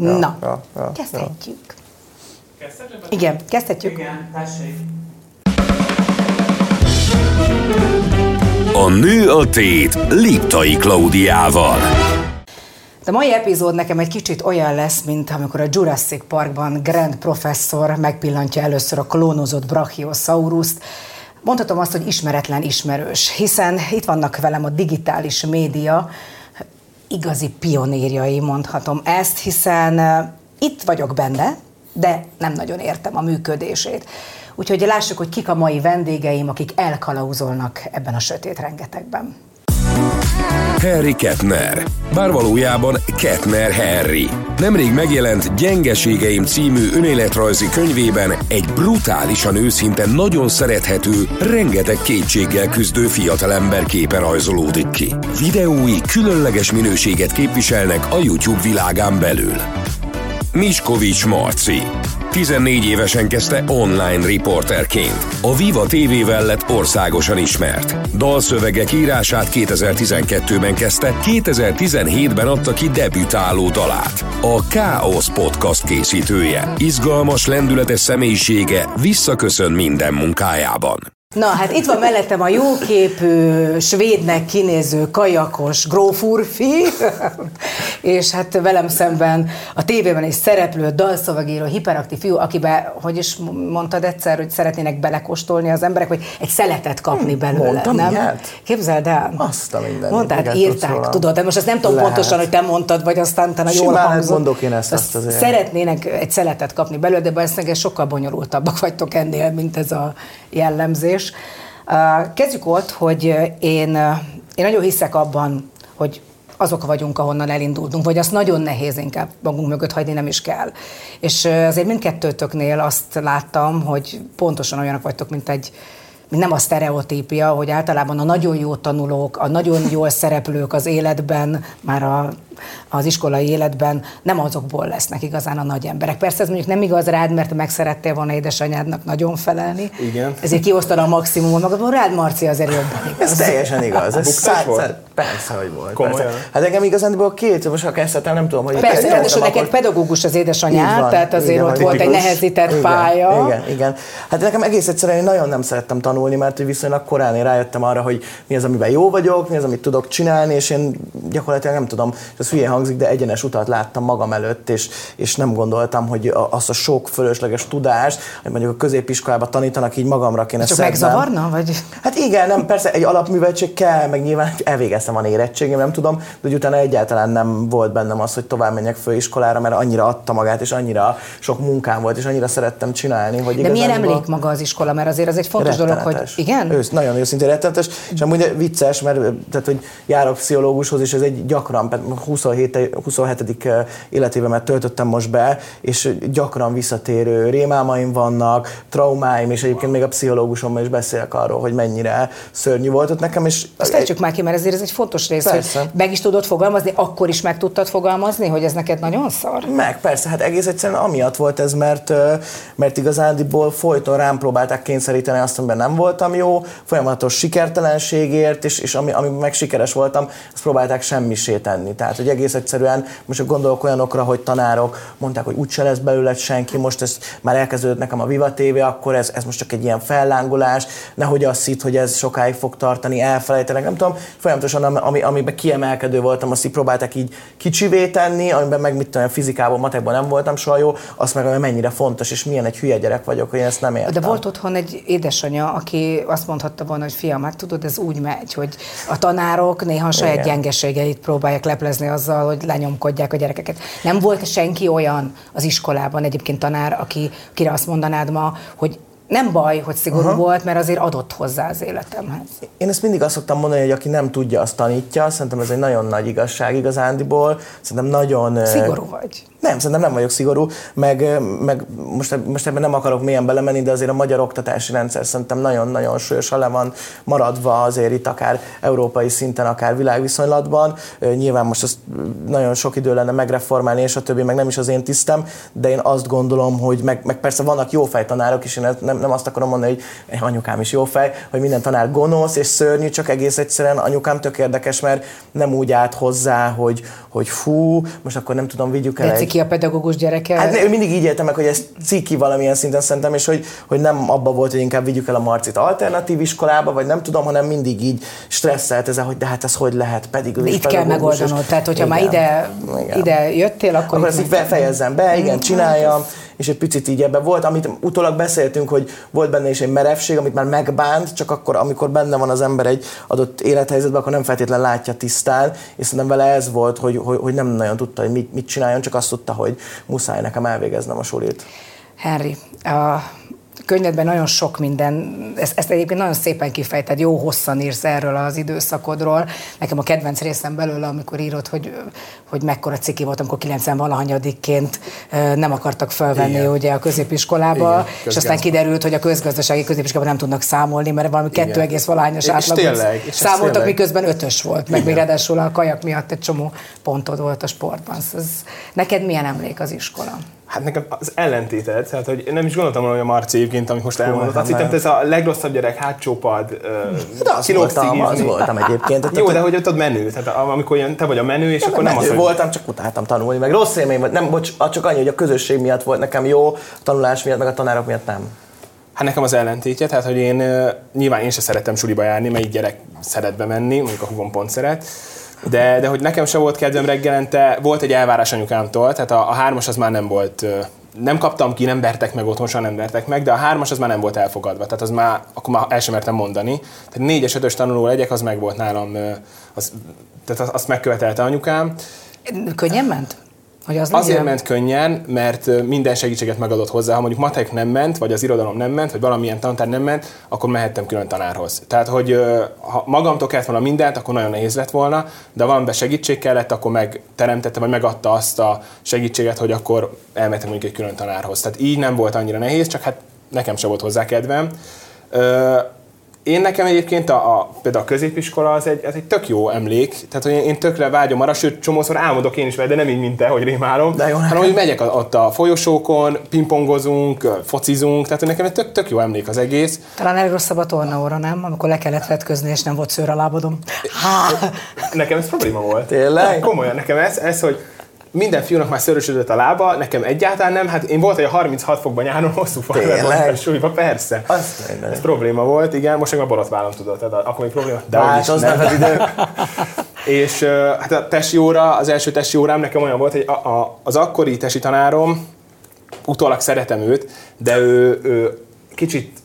Ja, Na, ja, ja, kezdhetjük. Ja. Igen, kezdhetjük. Igen, tessék. A nő a tét Liptai Klaudiával. A mai epizód nekem egy kicsit olyan lesz, mint amikor a Jurassic Parkban Grand Professor megpillantja először a klónozott Brachiosauruszt. Mondhatom azt, hogy ismeretlen ismerős, hiszen itt vannak velem a digitális média, igazi pionírjai, mondhatom ezt, hiszen itt vagyok benne, de nem nagyon értem a működését. Úgyhogy lássuk, hogy kik a mai vendégeim, akik elkalauzolnak ebben a sötét rengetegben. Harry Kettner. Bár valójában Kettner Harry. Nemrég megjelent Gyengeségeim című önéletrajzi könyvében egy brutálisan őszinte, nagyon szerethető, rengeteg kétséggel küzdő fiatalember képe rajzolódik ki. Videói különleges minőséget képviselnek a YouTube világán belül. Miskovics Marci. 14 évesen kezdte online riporterként. A Viva TV-vel lett országosan ismert. Dalszövegek írását 2012-ben kezdte, 2017-ben adta ki debütáló dalát. A Chaos Podcast készítője. Izgalmas, lendületes személyisége visszaköszön minden munkájában. Na, hát itt van mellettem a jóképű, svédnek kinéző, kajakos grófurfi, és hát velem szemben a tévében egy szereplő, dalszavagíró, hiperaktív fiú, akiben, hogy is mondtad egyszer, hogy szeretnének belekóstolni az emberek, hogy egy szeletet kapni hm, belőle, Mondtam nem? Ilyet? Képzeld el. Azt a minden. Mondtad, írták, tudod, de most ezt nem tudom Lehet. pontosan, hogy te mondtad, vagy aztán te a jól hangzott. mondok én ezt, azt azért. Szeretnének egy szeletet kapni belőle, de ezt sokkal bonyolultabbak vagytok ennél, mint ez a jellemzés. Kezdjük ott, hogy én, én nagyon hiszek abban, hogy azok vagyunk, ahonnan elindultunk, vagy azt nagyon nehéz inkább magunk mögött hagyni nem is kell. És azért mindkettőtöknél azt láttam, hogy pontosan olyanok vagytok, mint egy nem a sztereotípia, hogy általában a nagyon jó tanulók, a nagyon jól szereplők az életben, már a az iskolai életben nem azokból lesznek igazán a nagy emberek. Persze ez mondjuk nem igaz rád, mert meg szerettél volna édesanyádnak nagyon felelni. Igen. Ezért kiosztad a maximumot magadból. Rád, Marci, azért jobban igaz. Ez teljesen igaz. Ez szá- volt? Persze, hogy volt. Persze. Hát engem igazán két, most ha kezdtem, nem tudom, hogy... Persze, ráadásul neked akkor... pedagógus az édesanyád, van, tehát azért igen, ott volt egy nehezített igen, pálya. Igen, igen. Hát nekem egész egyszerűen én nagyon nem szerettem tanulni, mert viszonylag korán én rájöttem arra, hogy mi az, amiben jó vagyok, mi az, amit tudok csinálni, és én gyakorlatilag nem tudom, és ez hülye hangzik, de egyenes utat láttam magam előtt, és, és nem gondoltam, hogy azt a sok fölösleges tudást, hogy mondjuk a középiskolában tanítanak, így magamra kéne Csak megzavarna? Vagy? Hát igen, nem, persze egy alapműveltség kell, meg nyilván elvégeztem a érettségem, nem tudom, de hogy utána egyáltalán nem volt bennem az, hogy tovább menjek főiskolára, mert annyira adta magát, és annyira sok munkám volt, és annyira szerettem csinálni, hogy De milyen emlék maga az iskola, mert azért az egy fontos dolog, hogy igen? Ősz, nagyon őszintén rettenetes, és amúgy vicces, mert tehát, hogy járok pszichológushoz, és ez egy gyakran, 27 27. életévemet töltöttem most be, és gyakran visszatérő rémálmaim vannak, traumáim, és egyébként még a pszichológusommal is beszélek arról, hogy mennyire szörnyű volt ott nekem. És Azt tegyük már ki, mert ezért ez egy fontos rész, persze. hogy meg is tudod fogalmazni, akkor is meg tudtad fogalmazni, hogy ez neked nagyon szar? Meg, persze, hát egész egyszerűen amiatt volt ez, mert, mert igazándiból folyton rám próbálták kényszeríteni azt, amiben nem voltam jó, folyamatos sikertelenségért, és, és ami, ami meg sikeres voltam, azt próbálták semmisé tenni. Tehát, hogy egész egyszerűen most gondolok olyanokra, hogy tanárok mondták, hogy úgyse lesz belőle senki, most ez már elkezdődött nekem a Viva TV, akkor ez, ez most csak egy ilyen fellángolás, nehogy azt hitt, hogy ez sokáig fog tartani, elfelejtenek, nem tudom, folyamatosan ami, amiben kiemelkedő voltam, azt így próbálták így kicsivé tenni, amiben meg mit tudom, fizikában, matekban nem voltam soha jó, azt meg mennyire fontos, és milyen egy hülye gyerek vagyok, hogy én ezt nem értem. De volt otthon egy édesanyja, aki azt mondhatta volna, hogy fiam, hát tudod, ez úgy megy, hogy a tanárok néha saját Igen. gyengeségeit próbálják leplezni azzal, hogy lenyomkodják a gyerekeket. Nem volt senki olyan az iskolában, egyébként tanár, aki, akire azt mondanád ma, hogy nem baj, hogy szigorú Aha. volt, mert azért adott hozzá az életemhez. Én ezt mindig azt szoktam mondani, hogy aki nem tudja, azt tanítja. Szerintem ez egy nagyon nagy igazság igazándiból. Szerintem nagyon... Szigorú vagy. Nem, szerintem nem vagyok szigorú, meg, meg most, most ebben nem akarok mélyen belemenni, de azért a magyar oktatási rendszer szerintem nagyon-nagyon súlyosan le van maradva azért itt akár európai szinten, akár világviszonylatban. Nyilván most azt nagyon sok idő lenne megreformálni, és a többi meg nem is az én tisztem, de én azt gondolom, hogy meg, meg persze vannak jó fejtanárok, és én nem nem, azt akarom mondani, hogy anyukám is jó fej, hogy minden tanár gonosz és szörnyű, csak egész egyszerűen anyukám tök érdekes, mert nem úgy állt hozzá, hogy, hogy fú, most akkor nem tudom, vigyük el. Egy... ki a pedagógus gyereke? Hát ő mindig így éltem meg, hogy ez ciki valamilyen szinten szerintem, és hogy, hogy nem abba volt, hogy inkább vigyük el a Marcit alternatív iskolába, vagy nem tudom, hanem mindig így stresszelt ezzel, hogy de hát ez hogy lehet, pedig ő Itt kell megoldanod, tehát hogyha igen, már ide, igen. ide jöttél, akkor... Akkor ezt így befejezzem be, igen, csináljam, és egy picit így ebben volt, amit utólag beszéltünk, hogy volt benne is egy merevség, amit már megbánt, csak akkor, amikor benne van az ember egy adott élethelyzetben, akkor nem feltétlenül látja tisztán, és szerintem vele ez volt, hogy, hogy, hogy nem nagyon tudta, hogy mit, mit csináljon, csak azt tudta, hogy muszáj nekem elvégeznem a sulit. Henry, a könyvedben nagyon sok minden, ezt, ezt egyébként nagyon szépen kifejted, jó hosszan írsz erről az időszakodról. Nekem a kedvenc részem belőle, amikor írod, hogy, hogy mekkora ciki volt, amikor 90 valahanyadikként nem akartak felvenni Igen. ugye a középiskolába, Igen, és aztán kiderült, hogy a közgazdasági középiskolában nem tudnak számolni, mert valami kettő egész valahányos átlagot számoltak, tényleg. miközben ötös volt, meg még ráadásul a kajak miatt egy csomó pontod volt a sportban. Ez, neked milyen emlék az iskola? Hát nekem az ellentéted, tehát hogy nem is gondoltam volna, hogy a Marci egyébként, amit most elmondott. Azt hittem, ez a legrosszabb gyerek, hátsó pad, de az voltam, az voltam egyébként. Jó, de hogy ott a menő, tehát amikor ilyen, te vagy a menő, és akkor nem az, hogy... voltam, csak utáltam tanulni, meg rossz élmény volt. Nem, bocs, csak annyi, hogy a közösség miatt volt nekem jó, a tanulás miatt, meg a tanárok miatt nem. Hát nekem az ellentétje, tehát hogy én nyilván én se szeretem suliba járni, melyik gyerek szeret bemenni, mondjuk a hugom pont szeret, de, de hogy nekem sem volt kedvem reggelente, volt egy elvárás anyukámtól, tehát a, a hármas az már nem volt nem kaptam ki, nem vertek meg otthon, nem vertek meg, de a hármas az már nem volt elfogadva, tehát az már, akkor már el sem mertem mondani. Tehát négyes, ötös tanuló legyek, az meg volt nálam, az, tehát azt megkövetelte anyukám. Könnyen ment? Hogy az Azért legyen? ment könnyen, mert minden segítséget megadott hozzá. Ha mondjuk matek nem ment, vagy az irodalom nem ment, vagy valamilyen tantár nem ment, akkor mehettem külön tanárhoz. Tehát, hogy ha magamtól kellett volna mindent, akkor nagyon nehéz lett volna, de valamiben segítség kellett, akkor megteremtette, vagy megadta azt a segítséget, hogy akkor elmentem mondjuk egy külön tanárhoz. Tehát így nem volt annyira nehéz, csak hát nekem sem volt hozzá kedvem. Én nekem egyébként a, a, például a középiskola az egy, az egy tök jó emlék, tehát hogy én, én tökre vágyom arra, sőt csomószor álmodok én is vele, de nem így, mint te, hogy rémálom, de jó, hanem hogy megyek ott a folyosókon, pingpongozunk, focizunk, tehát nekem egy tök, tök jó emlék az egész. Talán legrosszabb a tornaóra, nem? Amikor le kellett vetközni, és nem volt szőr a lábadom. Nekem ez probléma volt. Tényleg? Komolyan, nekem ez, ez hogy minden fiúnak már szörösödött a lába, nekem egyáltalán nem. Hát én volt, hogy a 36 fokban nyáron hosszú farmer súlyba, persze. Azt Ez probléma volt, igen, most meg a borotvállam tudott, tehát akkor még probléma. De hát, az nem az idő. És hát a tesi óra, az első tesi órám nekem olyan volt, hogy a, a, az akkori tesi tanárom, utólag szeretem őt, de ő, ő kicsit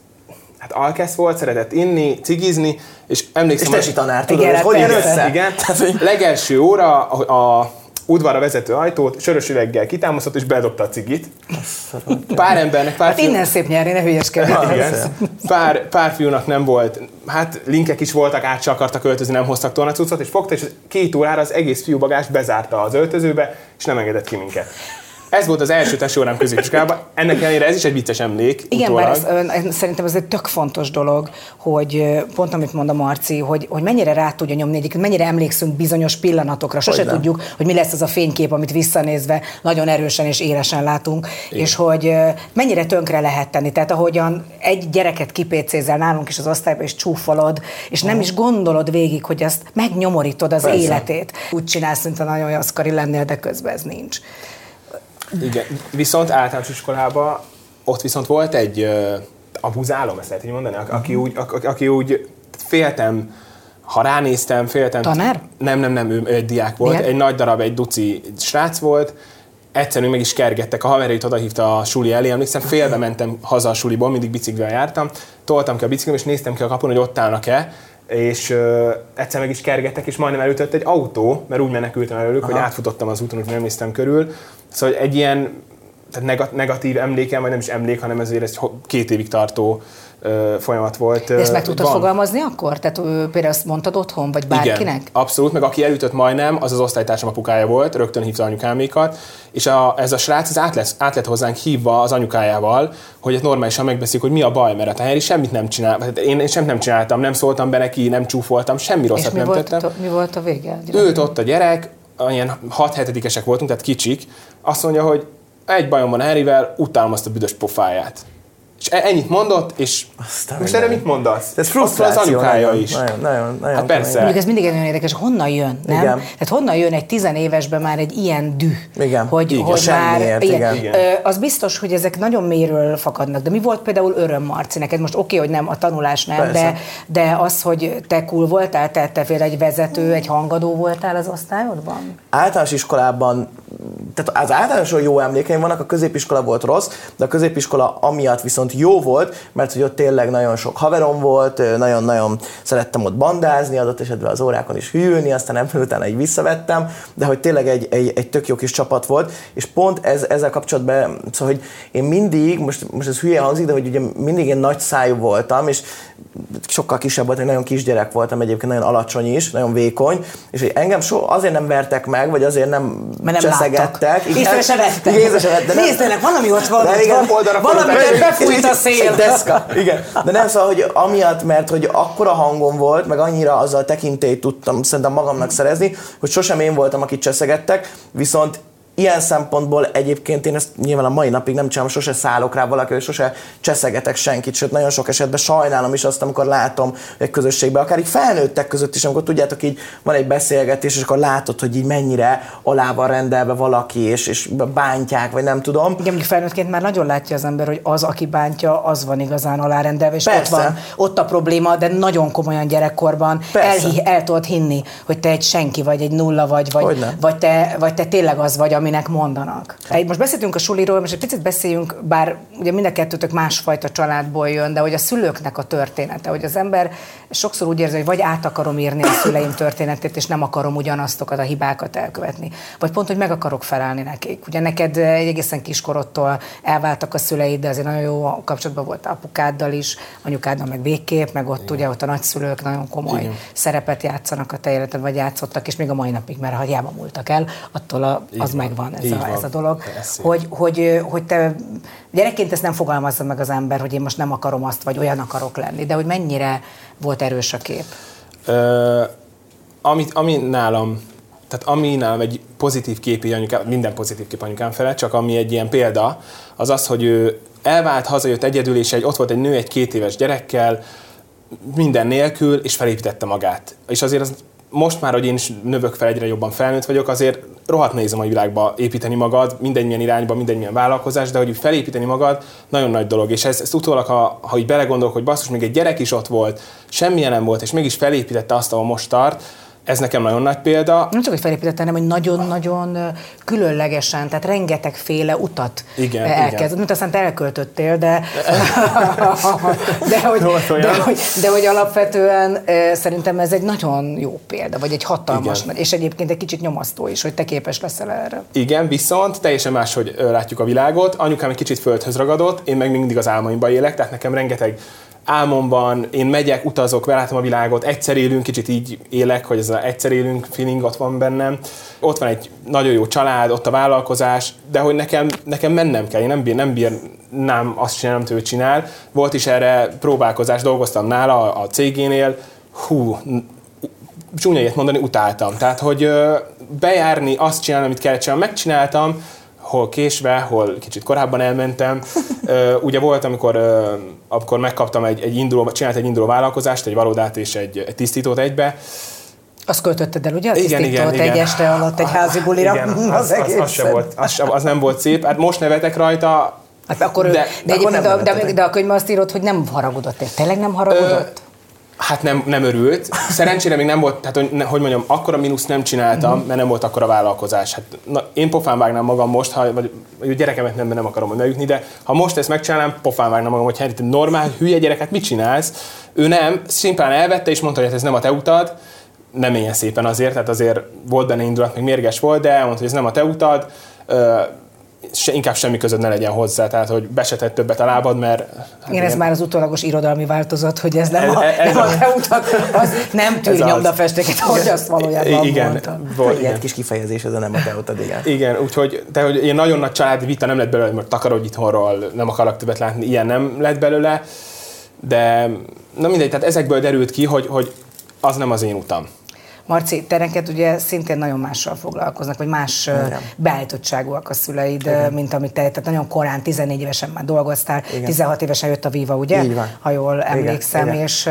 hát alkesz volt, szeretett inni, cigizni, és emlékszem... És tesi tanár, tudod, igen, hogy jön össze? Igen, legelső óra a, a udvarra vezető ajtót, sörös üveggel kitámasztott, és bedobta a cigit. Pár embernek, pár hát fiú... innen szép nyerni, ne hülyeskedj. Pár, pár fiúnak nem volt, hát linkek is voltak, át se akartak öltözni, nem hoztak tornacucot, és fogta, és két órára az egész fiúbagás bezárta az öltözőbe, és nem engedett ki minket. Ez volt az első tesórám középiskolában. Ennek ellenére ez is egy vicces emlék. Igen, mert ez, szerintem ez egy tök fontos dolog, hogy pont amit mond a Marci, hogy, hogy mennyire rá tudja nyomni egyik, mennyire emlékszünk bizonyos pillanatokra. Sose hogy tudjuk, hogy mi lesz az a fénykép, amit visszanézve nagyon erősen és élesen látunk, Igen. és hogy mennyire tönkre lehet tenni. Tehát ahogyan egy gyereket kipécézel nálunk is az osztályban, és csúfolod, és nem is gondolod végig, hogy ezt megnyomorítod az Persze. életét. Úgy csinálsz, mint a nagyon jaszkari lennél, de közben ez nincs. Igen, viszont általános iskolában ott viszont volt egy uh, abuzálom, ezt lehet így mondani, aki uh-huh. úgy, a, aki úgy féltem, ha ránéztem, féltem. Tanár? Nem, nem, nem, ő egy diák volt, Milyen? egy nagy darab, egy duci srác volt, egyszerűen meg is kergettek, a haverét odahívta a suli elé, emlékszem, félbe mentem haza a suliból, mindig biciklivel jártam, toltam ki a biciklim, és néztem ki a kapun, hogy ott állnak-e, és uh, egyszer meg is kergettek, és majdnem elütött egy autó, mert úgy menekültem előlük, Aha. hogy átfutottam az úton, hogy nem néztem körül. Szóval egy ilyen tehát negatív emlékem, vagy nem is emlék, hanem ezért egy két évig tartó folyamat volt. De ezt meg tudtad van. fogalmazni akkor? Tehát például azt mondtad otthon, vagy bárkinek? Igen, abszolút, meg aki elütött majdnem, az az osztálytársam apukája volt, rögtön hívta anyukámékat, és a, ez a srác az át, lesz, át lett hozzánk hívva az anyukájával, hogy egy normálisan megbeszéljük, hogy mi a baj, mert a Henry semmit nem csinál, hát én, én semmit nem csináltam, nem szóltam be neki, nem csúfoltam, semmi rosszat nem volt, tettem. mi volt a vége? Őt ott a gyerek, ilyen 6 7 voltunk, tehát kicsik, azt mondja, hogy egy bajom van Harryvel, utálom azt a büdös pofáját. És e- ennyit mondott, és Aztán most erre mit mondasz? Ez van az frusztráció. anyukája nagyon, is. Nagyon, nagyon, nagyon Hát persze. Mondjuk ez mindig egy nagyon érdekes, honnan jön, nem? Igen. Tehát honnan jön egy tizenévesben már egy ilyen düh, Igen. hogy, Igen. hogy már Semmiért, igen. Igen. Ö, az biztos, hogy ezek nagyon mélyről fakadnak, de mi volt például öröm, Marci, neked most oké, hogy nem a tanulás nem, Persze. de, de az, hogy te cool voltál, te, te például egy vezető, egy hangadó voltál az osztályodban? általános iskolában, tehát az általánosan jó emlékeim vannak, a középiskola volt rossz, de a középiskola amiatt viszont jó volt, mert hogy ott tényleg nagyon sok haverom volt, nagyon-nagyon szerettem ott bandázni, adott esetben az órákon is hűlni, aztán ebből utána így visszavettem, de hogy tényleg egy, egy, egy tök jó kis csapat volt, és pont ez, ezzel kapcsolatban, szóval, hogy én mindig, most, most ez hülye hangzik, de hogy ugye mindig én nagy szájú voltam, és sokkal kisebb voltam, nagyon kisgyerek voltam egyébként, nagyon alacsony is, nagyon vékony, és hogy engem so, azért nem vertek meg, vagy azért nem nem cseszegettek. Észre se vettek. Észre se vettek. de Nézd, valami ott van, ott igen, oldalra Valami fordítani. Befújt a szél. Deszka. Igen. De nem szóval, hogy amiatt, mert hogy akkora hangom volt, meg annyira azzal tekintélyt tudtam szerintem magamnak szerezni, hogy sosem én voltam, akit cseszegettek, viszont ilyen szempontból egyébként én ezt nyilván a mai napig nem csinálom, sose szállok rá valaki, vagy sose cseszegetek senkit, sőt nagyon sok esetben sajnálom is azt, amikor látom egy közösségben, akár így felnőttek között is, amikor tudjátok így van egy beszélgetés, és akkor látod, hogy így mennyire alá van rendelve valaki, és, és bántják, vagy nem tudom. Igen, mondjuk felnőttként már nagyon látja az ember, hogy az, aki bántja, az van igazán alárendelve, és ott Persze. van, ott a probléma, de nagyon komolyan gyerekkorban Persze. elhi, el tudod hinni, hogy te egy senki vagy, egy nulla vagy, vagy, Hogyne. vagy, te, vagy te tényleg az vagy, aminek mondanak. Egy, most beszéltünk a suliról, most egy picit beszéljünk, bár ugye mind a kettőtök másfajta családból jön, de hogy a szülőknek a története, hogy az ember sokszor úgy érzi, hogy vagy át akarom írni a szüleim történetét, és nem akarom ugyanazokat a hibákat elkövetni, vagy pont, hogy meg akarok felelni nekik. Ugye neked egy egészen kiskorodtól elváltak a szüleid, de azért nagyon jó kapcsolatban volt apukáddal is, anyukáddal meg végképp, meg ott ugye ott a nagyszülők nagyon komoly Igen. szerepet játszanak a te életed, vagy játszottak, és még a mai napig, mert ha hiába múltak el, attól a, az van. ez Így a, van. ez a dolog. Persze. Hogy, hogy, hogy te gyerekként ezt nem fogalmazza meg az ember, hogy én most nem akarom azt, vagy olyan akarok lenni, de hogy mennyire volt erős a kép. Ö, amit, ami nálam, tehát ami nálam egy pozitív képi anyukám, minden pozitív kép anyukám felett, csak ami egy ilyen példa, az az, hogy ő elvált, hazajött egyedül, és egy, ott volt egy nő egy két éves gyerekkel, minden nélkül, és felépítette magát. És azért az most már, hogy én is növök fel, egyre jobban felnőtt vagyok, azért rohadt nehéz a mai világba építeni magad, mindegy milyen irányba, mindegy milyen vállalkozás, de hogy felépíteni magad, nagyon nagy dolog. És ez, ezt utólag, ha, ha így belegondolok, hogy basszus, még egy gyerek is ott volt, semmilyen nem volt, és mégis felépítette azt, ahol most tart, ez nekem nagyon nagy példa. Nem csak, hogy felépítette, hanem, hogy nagyon-nagyon különlegesen, tehát rengetegféle utat Igen, elkezd. Mint aztán te elköltöttél, de, de, hogy, de, hogy, de hogy alapvetően szerintem ez egy nagyon jó példa, vagy egy hatalmas Igen. és egyébként egy kicsit nyomasztó is, hogy te képes leszel erre. Igen, viszont teljesen máshogy látjuk a világot. Anyukám egy kicsit földhöz ragadott, én meg mindig az álmaimban élek, tehát nekem rengeteg álmomban, én megyek, utazok, belátom a világot, egyszer élünk, kicsit így élek, hogy ez az egyszer élünk feeling ott van bennem. Ott van egy nagyon jó család, ott a vállalkozás, de hogy nekem, nekem mennem kell, én nem, bír, nem bírnám azt csinálni, amit ő csinál. Volt is erre próbálkozás, dolgoztam nála a cégénél, hú, csúnya mondani, utáltam. Tehát, hogy bejárni, azt csinálni, amit kellett csinálni, megcsináltam, hol késve, hol kicsit korábban elmentem. Ö, ugye volt, amikor, ö, amikor megkaptam egy, egy induló, csinált egy induló vállalkozást, egy valódát és egy, egy tisztítót egybe. Azt költötted el, ugye? A Igen, igen, igen. egy este alatt egy házi bulira. Igen, az, az, az, az, se volt, az, se, az nem volt szép. Hát most nevetek rajta, Hát akkor ő, De- de, de de, akkor de, de, de, a könyvben azt írod, hogy nem haragudott. Tényleg nem haragudott? Hát nem, nem örült. Szerencsére még nem volt, tehát hogy, hogy mondjam, akkora mínusz nem csináltam, mert nem volt akkora vállalkozás. Hát, na, én pofán vágnám magam most, ha, vagy a gyerekemet nem, nem akarom megütni, de ha most ezt megcsinálnám, pofán vágnám magam, hogy hát te normál, hülye gyereket mit csinálsz? Ő nem, szimplán elvette és mondta, hogy hát ez nem a te utad, nem ilyen szépen azért, tehát azért volt benne indulat, még mérges volt, de mondta, hogy ez nem a te utad, se, inkább semmi között ne legyen hozzá, tehát hogy besetett többet a lábad, mert... Hát Igen, ez már az utólagos irodalmi változat, hogy ez nem Ez- a, ez nem a utad, az nem tűr az. nyomdafestéket, ahogy azt valójában igen, mondta. volt, Ilyen igen. kis kifejezés, ez a nem a te utad, igen. Igen, úgyhogy de hogy ilyen nagyon nagy családi vita nem lett belőle, mert takarodj itthonról, nem akarok többet látni, ilyen nem lett belőle, de na mindegy, tehát ezekből derült ki, hogy, hogy az nem az én utam. Marci, te neked ugye szintén nagyon mással foglalkoznak, vagy más Igen. beállítottságúak a szüleid, Igen. mint amit te, tehát nagyon korán, 14 évesen már dolgoztál, Igen. 16 évesen jött a Viva, ugye? Így van. Ha jól emlékszem, Igen. és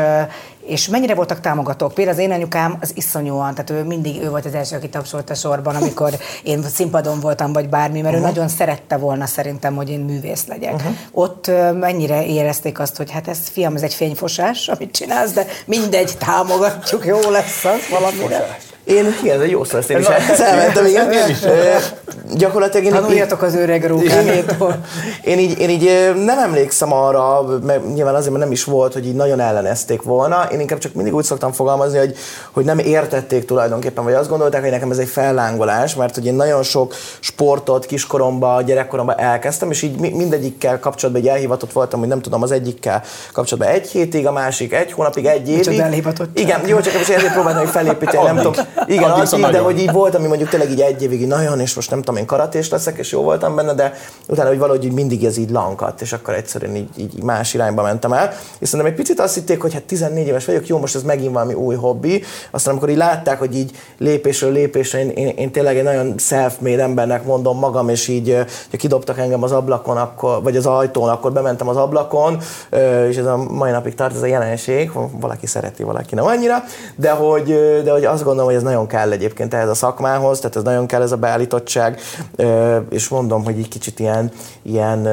és mennyire voltak támogatók? Például az én anyukám az iszonyúan, tehát ő mindig ő volt az első, aki tapsolt a sorban, amikor én színpadon voltam, vagy bármi, mert uh-huh. ő nagyon szerette volna szerintem, hogy én művész legyek. Uh-huh. Ott mennyire érezték azt, hogy hát ez fiam, ez egy fényfosás, amit csinálsz, de mindegy, támogatjuk, jó lesz az valamire. Fosás. Én, igen, ez egy jó szó, ezt én is elmentem, igen. Gyakorlatilag én... Tanuljatok az öreg rókánétól. Én így, én így nem emlékszem arra, mert nyilván azért, mert nem is volt, hogy így nagyon ellenezték volna. Én inkább csak mindig úgy szoktam fogalmazni, hogy, hogy nem értették tulajdonképpen, vagy azt gondolták, hogy nekem ez egy fellángolás, mert hogy én nagyon sok sportot kiskoromban, gyerekkoromban elkezdtem, és így mindegyikkel kapcsolatban egy elhivatott voltam, hogy nem tudom, az egyikkel kapcsolatban egy hétig, a másik egy hónapig, egy évig. Micsoda elhivatott. Igen, jó, csak ezért próbáltam, hogy felépíteni, nem tudom, igen, az így, de hogy így volt, ami mondjuk tényleg így egy évig így nagyon, és most nem tudom, én karatés leszek, és jó voltam benne, de utána, hogy valahogy így mindig ez így lankadt, és akkor egyszerűen így, így más irányba mentem el. És szerintem egy picit azt hitték, hogy hát 14 éves vagyok, jó, most ez megint valami új hobbi. Aztán amikor így látták, hogy így lépésről lépésre én, én, én tényleg egy nagyon self-made embernek mondom magam, és így, ha kidobtak engem az ablakon, akkor, vagy az ajtón, akkor bementem az ablakon, és ez a mai napig tart ez a jelenség, valaki szereti, valaki nem annyira, de hogy, de hogy azt gondolom, hogy ez nagyon kell egyébként ehhez a szakmához, tehát ez nagyon kell ez a beállítottság, és mondom, hogy egy kicsit ilyen, ilyen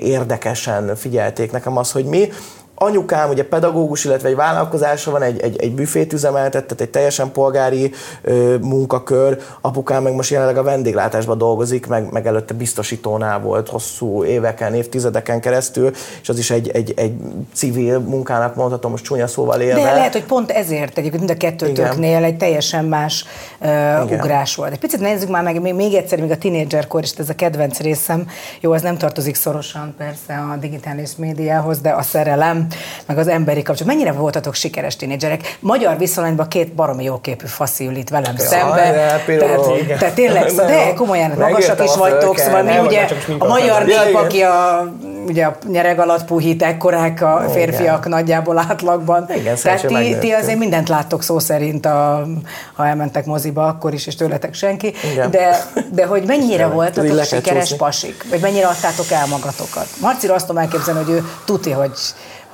érdekesen figyelték nekem az, hogy mi anyukám ugye pedagógus, illetve egy vállalkozása van, egy, egy, egy büfét üzemeltet, tehát egy teljesen polgári ö, munkakör, apukám meg most jelenleg a vendéglátásban dolgozik, meg, meg előtte biztosítónál volt hosszú éveken, évtizedeken keresztül, és az is egy, egy, egy civil munkának mondhatom, most csúnya szóval élve. De lehet, hogy pont ezért egyébként mind a kettőtöknél egy teljesen más uh, ugrás volt. Egy picit nézzük már meg még, még egyszer, még a tinédzserkor is, ez a kedvenc részem, jó, az nem tartozik szorosan persze a digitális médiához, de a szerelem, meg az emberi kapcsolat. Mennyire voltatok sikeres tínédzserek? Magyar viszonylatban két baromi jóképű faszi ül itt velem ja, szembe. Tehát, tehát tényleg, de komolyan magasak is vagytok, szóval mi ugye a magyar nép, aki a ugye a nyereg alatt puhít ekkorák a férfiak Igen. nagyjából átlagban. Igen, Tehát ti, ti azért mindent láttok szó szerint, a, ha elmentek moziba, akkor is, és tőletek senki. De, de hogy mennyire voltatok sikeres pasik? Vagy mennyire adtátok el magatokat? Marcira azt tudom elképzelni, hogy ő tuti, hogy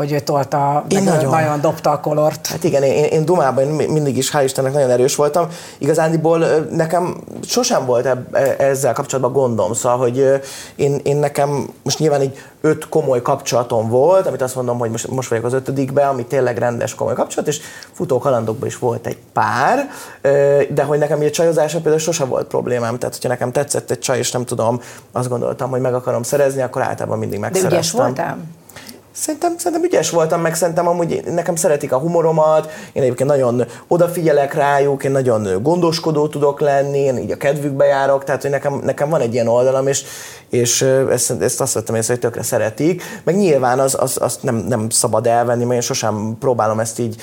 hogy ő tolta, én nagyon. nagyon dobta a kolort. Hát igen, én, én Dumában mindig is, hál' Istennek, nagyon erős voltam. Igazándiból nekem sosem volt eb, e, ezzel kapcsolatban gondom, szóval, hogy én, én nekem most nyilván egy öt komoly kapcsolatom volt, amit azt mondom, hogy most, most vagyok az ötödikben, ami tényleg rendes komoly kapcsolat, és futó kalandokban is volt egy pár, de hogy nekem a csajozásra például sosem volt problémám, tehát hogyha nekem tetszett egy csaj, és nem tudom, azt gondoltam, hogy meg akarom szerezni, akkor általában mindig megszereztem. De ügyes voltál? Szerintem, szerintem ügyes voltam, meg szerintem amúgy nekem szeretik a humoromat, én egyébként nagyon odafigyelek rájuk, én nagyon gondoskodó tudok lenni, én így a kedvükbe járok, tehát hogy nekem, nekem van egy ilyen oldalam, és, és ezt, ezt azt vettem észre, hogy tökre szeretik, meg nyilván az, az, azt nem, nem szabad elvenni, mert én sosem próbálom ezt így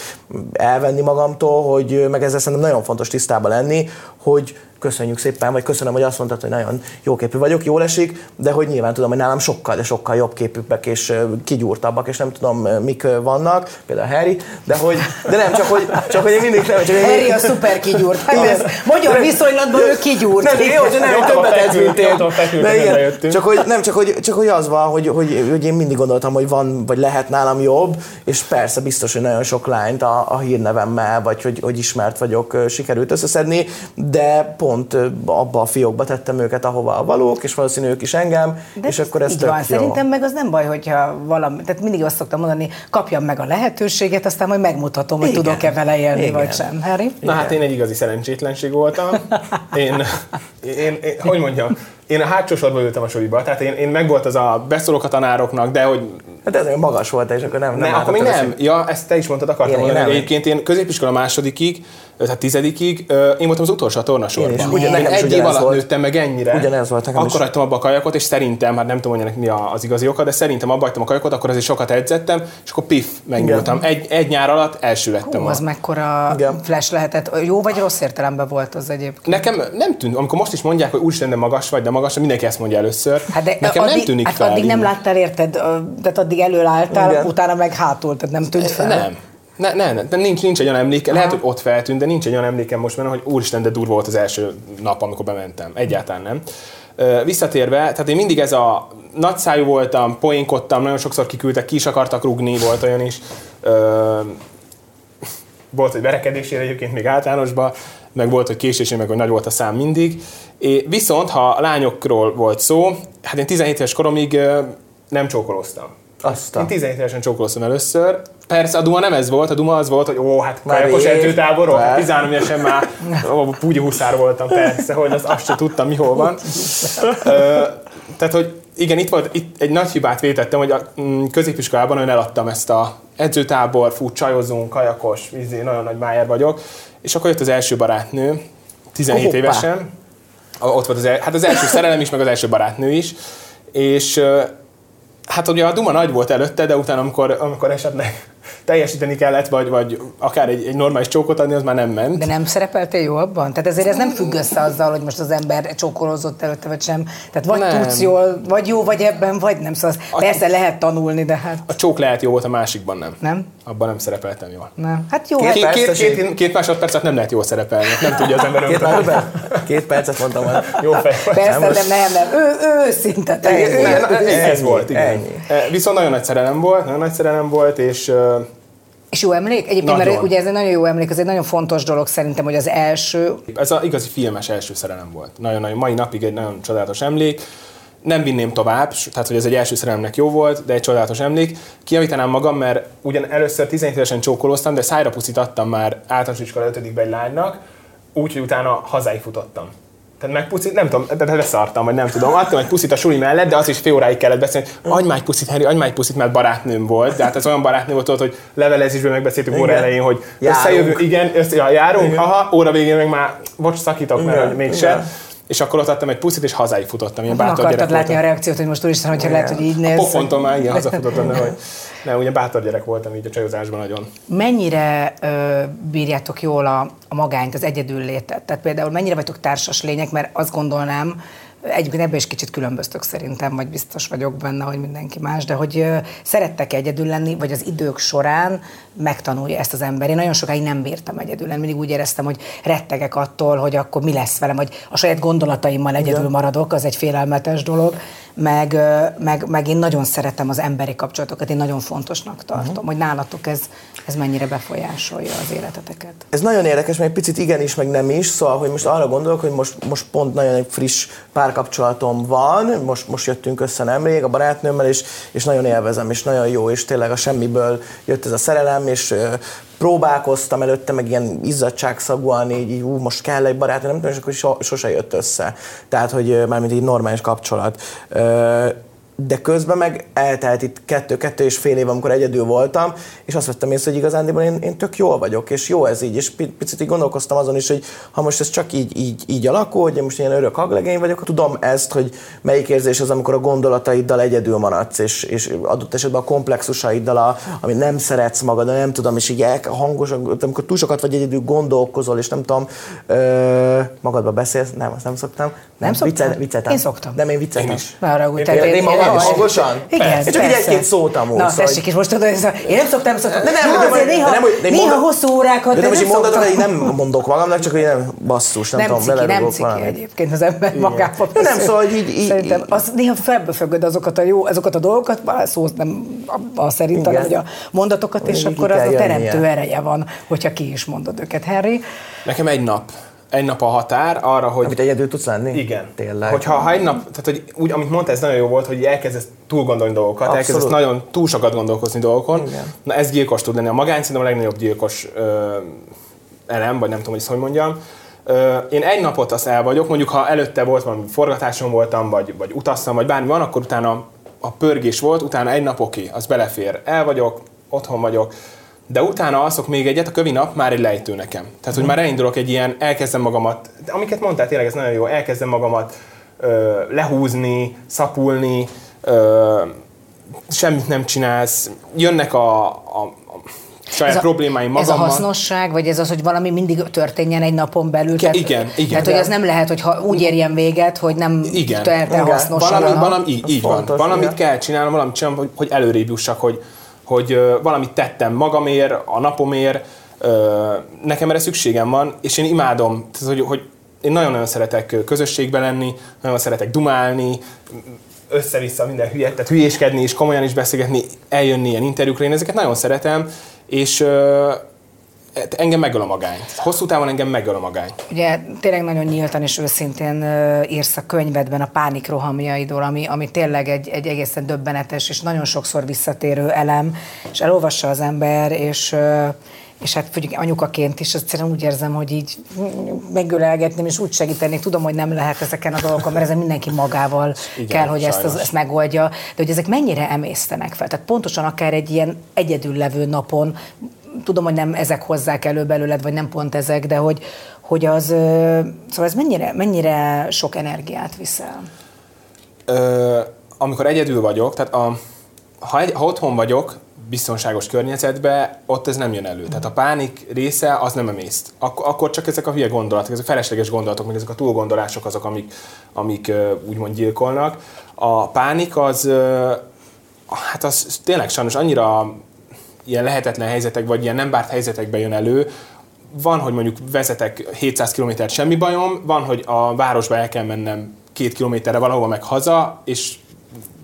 elvenni magamtól, hogy meg ezzel szerintem nagyon fontos tisztában lenni, hogy köszönjük szépen, vagy köszönöm, hogy azt mondtad, hogy nagyon jóképű vagyok, jól esik, de hogy nyilván tudom, hogy nálam sokkal, de sokkal jobb képűbbek és kigyúrtabbak, és nem tudom, mik vannak, például Harry, de hogy, de nem, csak hogy, csak hogy én mindig nem, csak Harry én... a szuper kigyúrt. Hát magyar viszonylatban ő kigyúrt. Nem, jó, hogy nem, többet ez, mint én. De igen, csak hogy, nem, csak hogy, csak hogy az van, hogy, hogy, hogy, én mindig gondoltam, hogy van, vagy lehet nálam jobb, és persze biztos, hogy nagyon sok lányt a, a hírnevemmel, vagy hogy, hogy ismert vagyok, sikerült összeszedni, de pont pont abba a fiókba tettem őket, ahova a valók, és valószínűleg ők is engem, De és akkor ez így van. Jó. Szerintem meg az nem baj, hogyha valami, tehát mindig azt szoktam mondani, kapjam meg a lehetőséget, aztán majd megmutatom, hogy tudok-e vele élni, Igen. vagy sem. Harry? Na Igen. hát én egy igazi szerencsétlenség voltam. Én, én, én, én hogy mondjam, én a hátsó sorban ültem a suliba, tehát én, én megvolt az a beszólok a tanároknak, de hogy... Hát ez olyan magas volt, és akkor nem, nem, ne, akkor még nem. Ja, ezt te is mondtad, akartam mondani. Nem. Egyébként én középiskola másodikig tehát tizedikig, én voltam az utolsó a tornasorban. Én, ugyan, én egy év alatt volt. nőttem meg ennyire. Ugyanez volt nekem Akkor hagytam abba a kajakot, és szerintem, hát nem tudom, hogy ennek mi az igazi oka, de szerintem abba hagytam a kajakot, akkor azért sokat edzettem, és akkor pif, megnyúltam. Egy, egy nyár alatt első lettem. Hú, az a... mekkora Igen. flash lehetett. Jó vagy rossz értelemben volt az egyébként? Nekem nem tűnt, amikor most is mondják, hogy úristen, de magas vagy, de magas, mindenki ezt mondja először. Hát de Nekem addig, nem tűnik hát fel. Addig nem láttál, érted? Tehát addig előálltál, utána meg hátul, tehát nem tűnt fel. Nem. Ne, ne, ne, nincs, nincs egy olyan emléke, lehet, hogy ott feltűnt, de nincs egy olyan emlékem most benne, hogy úristen, de durva volt az első nap, amikor bementem. Egyáltalán nem. Visszatérve, tehát én mindig ez a nagyszájú voltam, poénkodtam, nagyon sokszor kiküldtek, ki is akartak rugni, volt olyan is. Ö, volt, hogy verekedésére egyébként még általánosban, meg volt, hogy késésén, meg hogy nagy volt a szám mindig. É, viszont, ha lányokról volt szó, hát én 17 éves koromig nem csókolóztam. Azt a... Én 17 évesen csókolóztam először. Persze a Duma nem ez volt, a Duma az volt, hogy ó, hát kajakos edzőtáborok, hát Persze. 13 évesen már ó, púgyi huszár voltam, persze, hogy azt, azt se tudtam, mi hol van. Tehát, hogy igen, itt volt, itt egy nagy hibát vétettem, hogy a mm, középiskolában nagyon eladtam ezt a edzőtábor, fú, csajozunk, kajakos, vízé, nagyon nagy májer vagyok. És akkor jött az első barátnő, 17 Hoppá. évesen. Ott volt az, el, hát az első szerelem is, meg az első barátnő is. És Hát ugye a Duma nagy volt előtte, de utána, amikor, amikor esetleg teljesíteni kellett, vagy, vagy akár egy, egy normális csókot adni, az már nem ment. De nem szerepeltél jó abban? Tehát ezért ez nem függ össze azzal, hogy most az ember csókolózott előtte, vagy sem. Tehát vagy Nem. tudsz jól, vagy jó vagy ebben, vagy nem. Szóval azt persze lehet tanulni, de hát A csók lehet jó volt, a másikban nem. nem. Abban nem szerepeltem jól. Nem. Hát jó, Két hát Két, két, két, két másodpercet nem lehet jól szerepelni, nem tudja az ember Két, percet, két percet mondtam el. Jó fej persze, Nem, nem, nem, nem. Ő, ő őszinte. ez, volt, igen. ennyi. Viszont nagyon nagy szerelem volt, nagyon nagy szerelem volt, és És jó emlék? Egyébként, mert Nagyon. ugye ez egy nagyon jó emlék, ez egy nagyon fontos dolog szerintem, hogy az első, Ez az igazi filmes első szerelem volt. Nagyon-nagyon, mai napig egy nagyon csodálatos emlék. Nem vinném tovább, tehát hogy ez egy első szerelemnek jó volt, de egy csodálatos emlék. Kijavítanám magam, mert ugyan először 17 évesen csókolóztam, de szájra puszit adtam már általános iskola 5 egy lánynak, úgyhogy utána hazáig futottam. Tehát megpuszit, nem tudom, de leszartam, vagy nem tudom. Adtam egy puszit a suli mellett, de az is fél óráig kellett beszélni. Adj már egy puszit, Henry, adj már egy puszit, mert barátnőm volt. De hát ez olyan barátnő volt, hogy levelezésben megbeszéltük óra Igen. elején, hogy Járunk. igen, össze, ja, járunk, aha, óra végén meg már, bocs, szakítok, mert Igen, hogy mégse. igen. És akkor ott adtam egy puszit, és hazáig futottam. Ilyen nem bátor akartad látni a voltam. reakciót, hogy most úristen, hogyha lehet, hogy így A néz. pofonton már igen, hazafutottam, hogy nem, ugye bátor gyerek voltam így a csajozásban nagyon. Mennyire ö, bírjátok jól a, a magányt, az egyedül létet? Tehát például mennyire vagytok társas lények, mert azt gondolnám, egyébként ebben is kicsit különböztök szerintem, vagy biztos vagyok benne, hogy mindenki más, de hogy szerettek egyedül lenni, vagy az idők során megtanulja ezt az ember. Én nagyon sokáig nem bírtam egyedül lenni, mindig úgy éreztem, hogy rettegek attól, hogy akkor mi lesz velem, hogy a saját gondolataimmal egyedül maradok, az egy félelmetes dolog, meg, meg, meg én nagyon szeretem az emberi kapcsolatokat, én nagyon fontosnak tartom, uh-huh. hogy nálatok ez, ez mennyire befolyásolja az életeteket. Ez nagyon érdekes, mert egy picit igenis, meg nem is, szóval, hogy most arra gondolok, hogy most, most pont nagyon egy friss párkapcsolatom van, most, most jöttünk össze nemrég a barátnőmmel, és, és nagyon élvezem, és nagyon jó, és tényleg a semmiből jött ez a szerelem, és próbálkoztam előtte, meg ilyen izzadságszagúan, így, ú, most kell egy barátnő, nem tudom, és akkor so, sose jött össze. Tehát, hogy mármint egy normális kapcsolat. De közben meg eltelt itt kettő, kettő és fél év, amikor egyedül voltam, és azt vettem észre, hogy igazándiból én, én tök jól vagyok, és jó ez így, és pi- picit így gondolkoztam azon is, hogy ha most ez csak így, így, így alakul, hogy én most ilyen örök aglegény vagyok, tudom ezt, hogy melyik érzés az, amikor a gondolataiddal egyedül maradsz, és, és adott esetben a komplexusaiddal, a, amit nem szeretsz magad, de nem tudom, és így el, hangosan, amikor túl sokat vagy egyedül gondolkozol, és nem tudom, ö, magadba beszélsz, nem, azt nem szoktam. Nem szoktál? viccel, vicceltem. Én szoktam. Nem, én vicceltem. Én is. Arra úgy, Én én is hangosan? Igen, Persze. Csak persze. egy-két szót amúgy, Na, szóval, tessék, és most tudod, én nem szoktam, szoktam. De nem, de azért majd- néha, de nem, hogy- de néha hosszú órákat, De nem, most így szoktam. mondatokat így nem mondok magamnak, csak hogy nem basszus, nem, Nem tudom, ciki, nem ciki egyébként az ember magában. De nem, szóval így- így- Szerintem az néha felbefögöd azokat a jó, azokat a dolgokat, szó nem a szerint, hanem, hogy a mondatokat, és akkor az a teremtő ereje van, hogyha ki is mondod őket, Harry. Nekem egy nap. Egy nap a határ arra, hogy Amit egyedül tudsz lenni? Igen. Tényleg. Hogyha ha egy nap, tehát hogy úgy, amit mondta, ez nagyon jó volt, hogy elkezdesz túl gondolni dolgokat, Abszolút. elkezdesz nagyon túl sokat gondolkozni dolgokon. Igen. Na ez gyilkos tud lenni. A magány szerintem a legnagyobb gyilkos ö, elem, vagy nem tudom, hogy ezt hogy mondjam. Ö, én egy napot azt el vagyok, mondjuk ha előtte volt valami forgatáson voltam, vagy, vagy utaztam, vagy bármi van, akkor utána a pörgés volt, utána egy nap oké, az belefér. El vagyok, otthon vagyok, de utána alszok még egyet, a kövi nap már egy lejtő nekem. Tehát, hogy már elindulok egy ilyen, elkezdem magamat, de amiket mondtál, tényleg ez nagyon jó, elkezdem magamat ö, lehúzni, szapulni, ö, semmit nem csinálsz, jönnek a, a, a saját Ez a, problémáim ez a magammal. hasznosság, vagy ez az, hogy valami mindig történjen egy napon belül? Igen, igen, igen. Tehát, hogy az nem lehet, hogy ha úgy érjen véget, hogy nem Igen. tehet el Igen. hasznosan. valami, valami, így, így van. fontos, Valamit igen. kell csinálnom, valamit csinálnom, hogy, hogy előrébb jussak, hogy, hogy valamit tettem magamért, a napomért, nekem erre szükségem van, és én imádom, hogy, hogy én nagyon-nagyon szeretek közösségben lenni, nagyon szeretek dumálni, össze-vissza minden hülyet, tehát hülyéskedni és komolyan is beszélgetni, eljönni ilyen interjúkra, én ezeket nagyon szeretem, és engem megöl a magány. Hosszú távon engem megöl a magány. Ugye tényleg nagyon nyíltan és őszintén írsz a könyvedben a pánik rohamjaidól, ami, ami tényleg egy, egy egészen döbbenetes és nagyon sokszor visszatérő elem, és elolvassa az ember, és és hát főleg anyukaként is egyszerűen úgy érzem, hogy így megölelgetném, és úgy segítenék. Tudom, hogy nem lehet ezeken a dolgokon, mert ezen mindenki magával Igen, kell, hogy ezt, az, ezt megoldja. De hogy ezek mennyire emésztenek fel? Tehát pontosan akár egy ilyen egyedüllevő napon, tudom, hogy nem ezek hozzák elő belőled, vagy nem pont ezek, de hogy, hogy az, szóval ez mennyire, mennyire sok energiát viszel? Ö, amikor egyedül vagyok, tehát a, ha, egy, ha otthon vagyok, biztonságos környezetbe, ott ez nem jön elő. Tehát a pánik része az nem emészt. Ak- akkor csak ezek a hülye gondolatok, ezek a felesleges gondolatok, meg ezek a túlgondolások azok, amik, amik úgymond gyilkolnak. A pánik az, hát az tényleg sajnos annyira ilyen lehetetlen helyzetek, vagy ilyen nem bárt helyzetekben jön elő, van, hogy mondjuk vezetek 700 km semmi bajom, van, hogy a városba el kell mennem két kilométerre valahova meg haza, és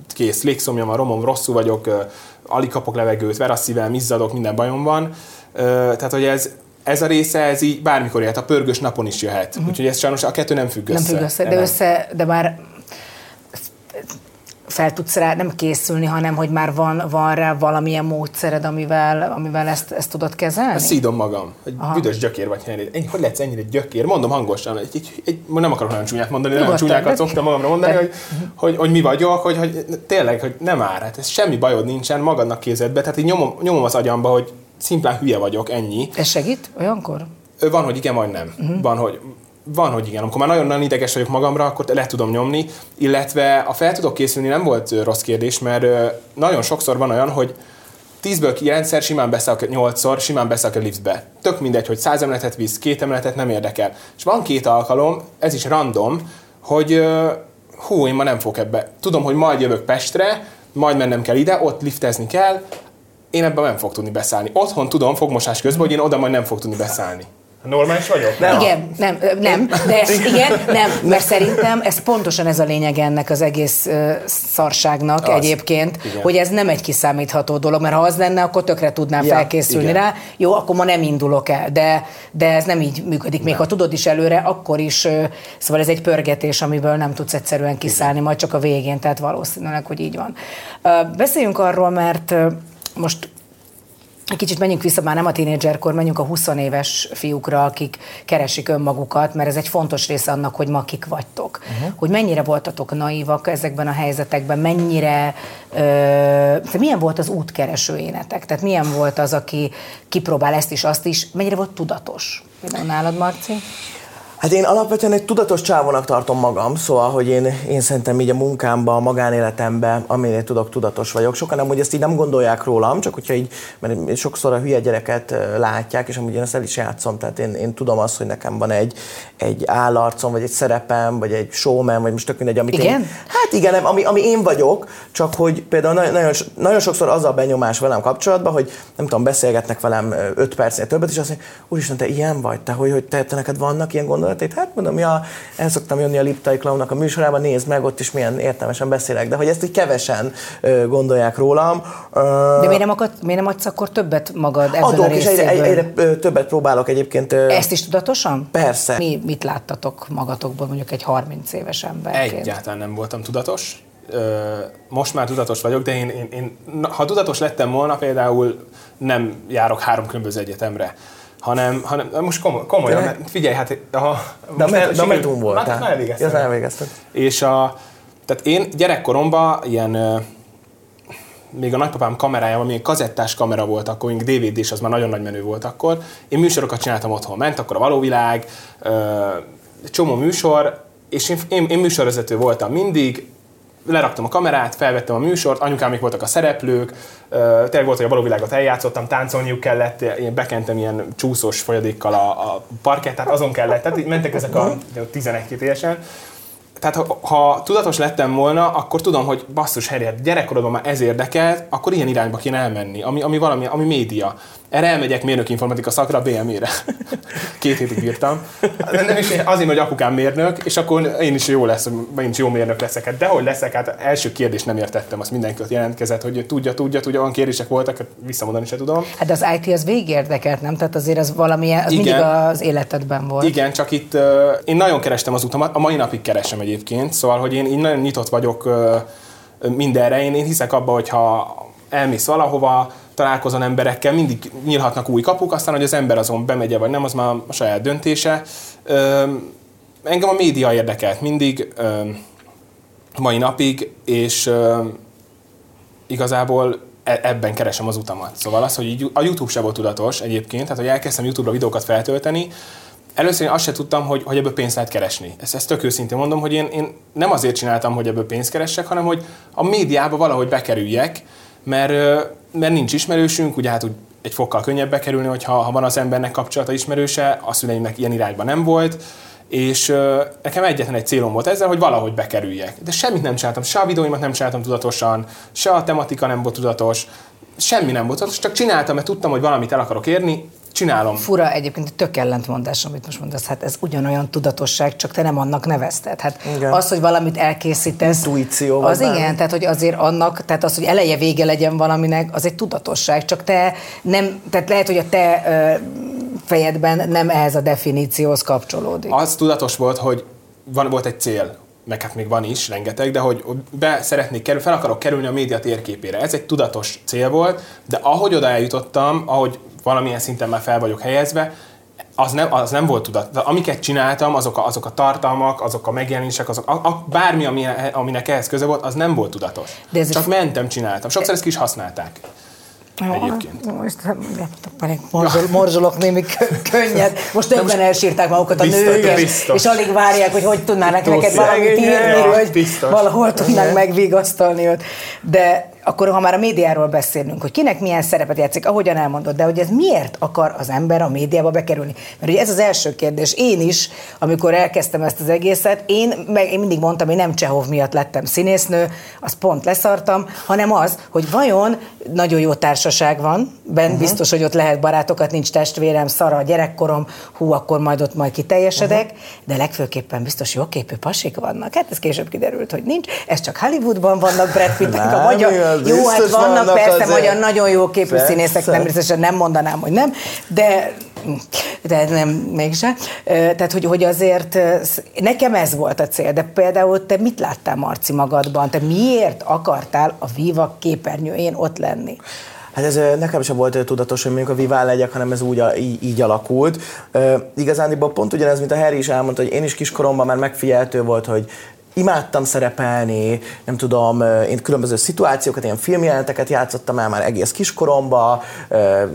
kész, légszomjam van, romom, rosszul vagyok, alig kapok levegőt, verasszível, izzadok, minden bajom van. Tehát, hogy ez, ez a része, ez így bármikor jöhet, a pörgős napon is jöhet. Uh-huh. Úgyhogy ez sajnos a kettő nem függ össze. Nem függ össze, de, nem. össze, de már fel tudsz rá nem készülni, hanem hogy már van, van rá valamilyen módszered, amivel, amivel ezt, ezt tudod kezelni? Ezt szídom magam, hogy Aha. büdös gyökér vagy Henry. Ennyi, hogy lehetsz ennyire gyökér? Mondom hangosan, egy, egy, egy, nem akarok nagyon csúnyát mondani, de nagyon csúnyákat szoktam magamra mondani, de... hogy, hogy, hogy, mi vagyok, hogy, hogy tényleg, hogy nem áll, hát ez semmi bajod nincsen, magadnak kézedbe, tehát így nyomom, nyomom az agyamba, hogy szimplán hülye vagyok, ennyi. Ez segít olyankor? Van, hogy igen, vagy nem. Uh-huh. Van, hogy van, hogy igen. Amikor már nagyon-nagyon ideges vagyok magamra, akkor le tudom nyomni, illetve a fel tudok készülni nem volt rossz kérdés, mert nagyon sokszor van olyan, hogy 10-ből 9-szer simán beszállok, 8-szor simán beszállok a liftbe. Tök mindegy, hogy 100 emeletet visz, két emeletet nem érdekel. És van két alkalom, ez is random, hogy hú, én ma nem fogok ebbe. Tudom, hogy majd jövök Pestre, majd mennem kell ide, ott liftezni kell, én ebben nem fog tudni beszállni. Otthon tudom, fogmosás közben, hogy én oda majd nem fog tudni beszállni. Normális vagyok? Nem. Igen, nem, nem, de igen, nem, mert szerintem ez pontosan ez a lényeg ennek az egész uh, szarságnak az, egyébként, igen. hogy ez nem egy kiszámítható dolog, mert ha az lenne, akkor tökre tudnám ja, felkészülni igen. rá. Jó, akkor ma nem indulok el, de, de ez nem így működik. Még nem. ha tudod is előre, akkor is, uh, szóval ez egy pörgetés, amiből nem tudsz egyszerűen kiszállni, igen. majd csak a végén, tehát valószínűleg, hogy így van. Uh, beszéljünk arról, mert most kicsit menjünk vissza, már nem a tínédzserkor, menjünk a 20 éves fiúkra, akik keresik önmagukat, mert ez egy fontos része annak, hogy ma kik vagytok. Uh-huh. Hogy mennyire voltatok naívak ezekben a helyzetekben, mennyire, ö, milyen volt az útkeresőjénetek? Tehát milyen volt az, aki kipróbál ezt is, azt is, mennyire volt tudatos? Például nálad, Marci? Hát én alapvetően egy tudatos csávónak tartom magam, szóval, hogy én, én szerintem így a munkámban, a magánéletemben, aminél tudok, tudatos vagyok. Sokan amúgy ezt így nem gondolják rólam, csak hogyha így, mert sokszor a hülye gyereket látják, és amúgy én ezt el is játszom, tehát én, én tudom azt, hogy nekem van egy, egy állarcom, vagy egy szerepem, vagy egy showman, vagy most tök mindegy, amit igen? én... Hát igen, ami, ami én vagyok, csak hogy például nagyon, nagyon sokszor az a benyomás velem kapcsolatban, hogy nem tudom, beszélgetnek velem öt percnél többet, és azt mondja, úristen, te ilyen vagy, te, hogy, hogy te, te neked vannak ilyen gondolatok, ötletét, hát mondom, ja, el szoktam jönni a Liptai Klaunak a műsorában, nézd meg, ott is milyen értelmesen beszélek, de hogy ezt így kevesen ö, gondolják rólam. De miért nem, akad, miért nem adsz akkor többet magad ebből Adok, a és egyre, egyre, többet próbálok egyébként. Ezt is tudatosan? Persze. Mi, mit láttatok magatokból mondjuk egy 30 éves emberként? Egyáltalán nem voltam tudatos. Most már tudatos vagyok, de én, én, én ha tudatos lettem volna, például nem járok három különböző egyetemre hanem, hanem most komoly, komolyan, mert figyelj, hát ha, de, me, de a volt. Hát, elvégeztem. Ja, elvégeztem. És a, tehát én gyerekkoromban ilyen még a nagypapám kamerájában, még kazettás kamera volt akkor, még dvd és az már nagyon nagy menő volt akkor. Én műsorokat csináltam otthon. Ment akkor a Valóvilág, csomó műsor, és én, én, én műsorvezető voltam mindig, leraktam a kamerát, felvettem a műsort, anyukámik voltak a szereplők, tényleg volt, hogy a való világot eljátszottam, táncolniuk kellett, én bekentem ilyen csúszós folyadékkal a, a parkettát, azon kellett, tehát mentek ezek a 11 évesen, tehát ha, ha tudatos lettem volna, akkor tudom, hogy basszus, Harry, gyerekkorodban már ez érdekelt, akkor ilyen irányba kéne elmenni, ami, ami valami, ami média. Erre elmegyek mérnök informatika szakra, BME-re. Két hétig bírtam. Nem is azért, hogy apukám mérnök, és akkor én is jó lesz, én is jó mérnök leszek. Hát dehogy leszek, hát első kérdés nem értettem, azt mindenki ott jelentkezett, hogy tudja, tudja, tudja, olyan kérdések voltak, hát visszamondani se tudom. Hát az IT az végig érdekelt, nem? Tehát azért az valamilyen, az Igen. mindig az életedben volt. Igen, csak itt uh, én nagyon kerestem az utamat, a mai napig keresem egyébként, szóval, hogy én, én nagyon nyitott vagyok uh, mindenre, én, én hiszek abba, hogyha elmész valahova, találkozon emberekkel, mindig nyílhatnak új kapuk, aztán, hogy az ember azon bemegye, vagy nem, az már a saját döntése. Engem a média érdekelt mindig, mai napig, és igazából e, ebben keresem az utamat. Szóval az, hogy a YouTube se volt tudatos egyébként, tehát hogy elkezdtem YouTube-ra videókat feltölteni, először én azt se tudtam, hogy, hogy ebből pénzt lehet keresni. Ezt, ezt tök őszintén mondom, hogy én, én nem azért csináltam, hogy ebből pénzt keressek, hanem hogy a médiába valahogy bekerüljek, mert, mert nincs ismerősünk, ugye hát úgy egy fokkal könnyebb bekerülni, hogyha ha van az embernek kapcsolata ismerőse, a szüleimnek ilyen irányban nem volt, és uh, nekem egyetlen egy célom volt ezzel, hogy valahogy bekerüljek. De semmit nem csináltam, se a videóimat nem csináltam tudatosan, se a tematika nem volt tudatos, semmi nem volt tudatos, csak csináltam, mert tudtam, hogy valamit el akarok érni, csinálom. Fura egyébként, tök ellentmondás, amit most mondasz, hát ez ugyanolyan tudatosság, csak te nem annak nevezted. Hát igen. az, hogy valamit elkészítesz, Intuíció az igen, benne. tehát hogy azért annak, tehát az, hogy eleje vége legyen valaminek, az egy tudatosság, csak te nem, tehát lehet, hogy a te ö, fejedben nem ehhez a definícióhoz kapcsolódik. Az tudatos volt, hogy van, volt egy cél, meg hát még van is rengeteg, de hogy be szeretnék kerülni, fel akarok kerülni a média térképére. Ez egy tudatos cél volt, de ahogy oda eljutottam, ahogy valamilyen szinten már fel vagyok helyezve, az nem, az nem volt tudat. De amiket csináltam, azok a, azok a tartalmak, azok a megjelenések, azok a, a, bármi, ami, aminek ehhez köze volt, az nem volt tudatos. De ez Csak mentem, csináltam. Sokszor ezt is használták. Egyébként. Most morzsol, morzsolok némi könnyed. Most többen elsírták magukat a nők, és, és alig várják, hogy hogy tudnának neked valamit írni, hogy biztos. valahol tudnák megvigasztalni őt. De akkor ha már a médiáról beszélünk, hogy kinek milyen szerepet játszik, ahogyan elmondod, de hogy ez miért akar az ember a médiába bekerülni? Mert ugye ez az első kérdés. Én is, amikor elkezdtem ezt az egészet, én, meg, én mindig mondtam, hogy nem Csehov miatt lettem színésznő, az pont leszartam, hanem az, hogy vajon nagyon jó társaság van, ben uh-huh. biztos, hogy ott lehet barátokat, nincs testvérem, szara a gyerekkorom, hú, akkor majd ott majd kiteljesedek, uh-huh. de legfőképpen biztos jó képű pasik vannak. Hát ez később kiderült, hogy nincs. Ez csak Hollywoodban vannak Brad Pittek, a magyar, jó, hát vannak, vannak persze azért. magyar nagyon jó képű persze. színészek, nem biztosan nem mondanám, hogy nem, de de nem, mégsem. Tehát, hogy, hogy azért nekem ez volt a cél, de például te mit láttál Marci magadban? Te miért akartál a Viva képernyőjén ott lenni? Hát ez nekem sem volt tudatos, hogy mondjuk a Vivál legyek, hanem ez úgy, így, így alakult. Uh, igazániból pont ugyanez, mint a Harry is elmondta, hogy én is kiskoromban már megfigyeltő volt, hogy imádtam szerepelni, nem tudom, én különböző szituációkat, ilyen filmjelenteket játszottam el már egész kiskoromba,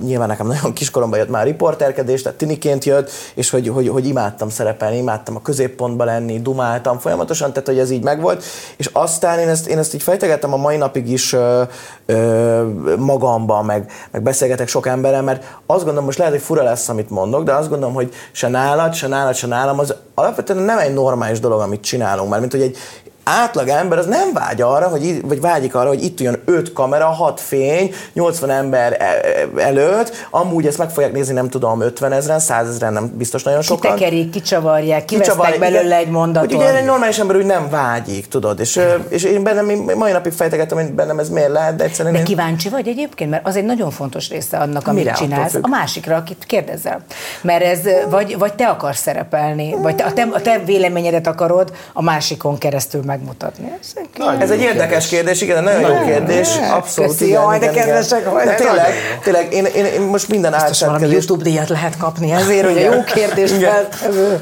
nyilván nekem nagyon kiskoromba jött már riporterkedés, tehát tiniként jött, és hogy, hogy, hogy imádtam szerepelni, imádtam a középpontba lenni, dumáltam folyamatosan, tehát hogy ez így megvolt, és aztán én ezt, én ezt így fejtegettem a mai napig is ö, ö, magamban, meg, meg beszélgetek sok emberrel, mert azt gondolom, most lehet, hogy fura lesz, amit mondok, de azt gondolom, hogy se nálad, se nálad, se nálam, az alapvetően nem egy normális dolog, amit csinálunk, mert mint hogy egy Merci. Átlag ember az nem vágy arra, hogy, vagy vágyik arra, hogy itt olyan 5 kamera, 6 fény, 80 ember e, e, előtt, amúgy ezt meg fogják nézni, nem tudom, 50 ezeren, 100 ezeren, nem biztos nagyon sokan. Kitekerik, kicsavarják, kivesznek belőle egy mondatot. Hogy ugye egy normális ember úgy nem vágyik, tudod, és, és én bennem, én mai napig fejtegettem, hogy bennem ez miért lehet, de egyszerűen... De kíváncsi vagy egyébként, mert az egy nagyon fontos része annak, amit Mire csinálsz. A másikra, akit kérdezel. Mert ez, vagy, vagy te akarsz szerepelni, vagy te, a, te, a te véleményedet akarod a másikon keresztül megmutatni. Ez, ez egy érdekes kérdés, igen, nagyon jó kérdés. Abszolút. Köszi, igen, jaj, de kedvesek vagy. Tényleg, tényleg én, én, én most minden valami YouTube díjat lehet kapni ezért, hogy a jó kérdés feltevő.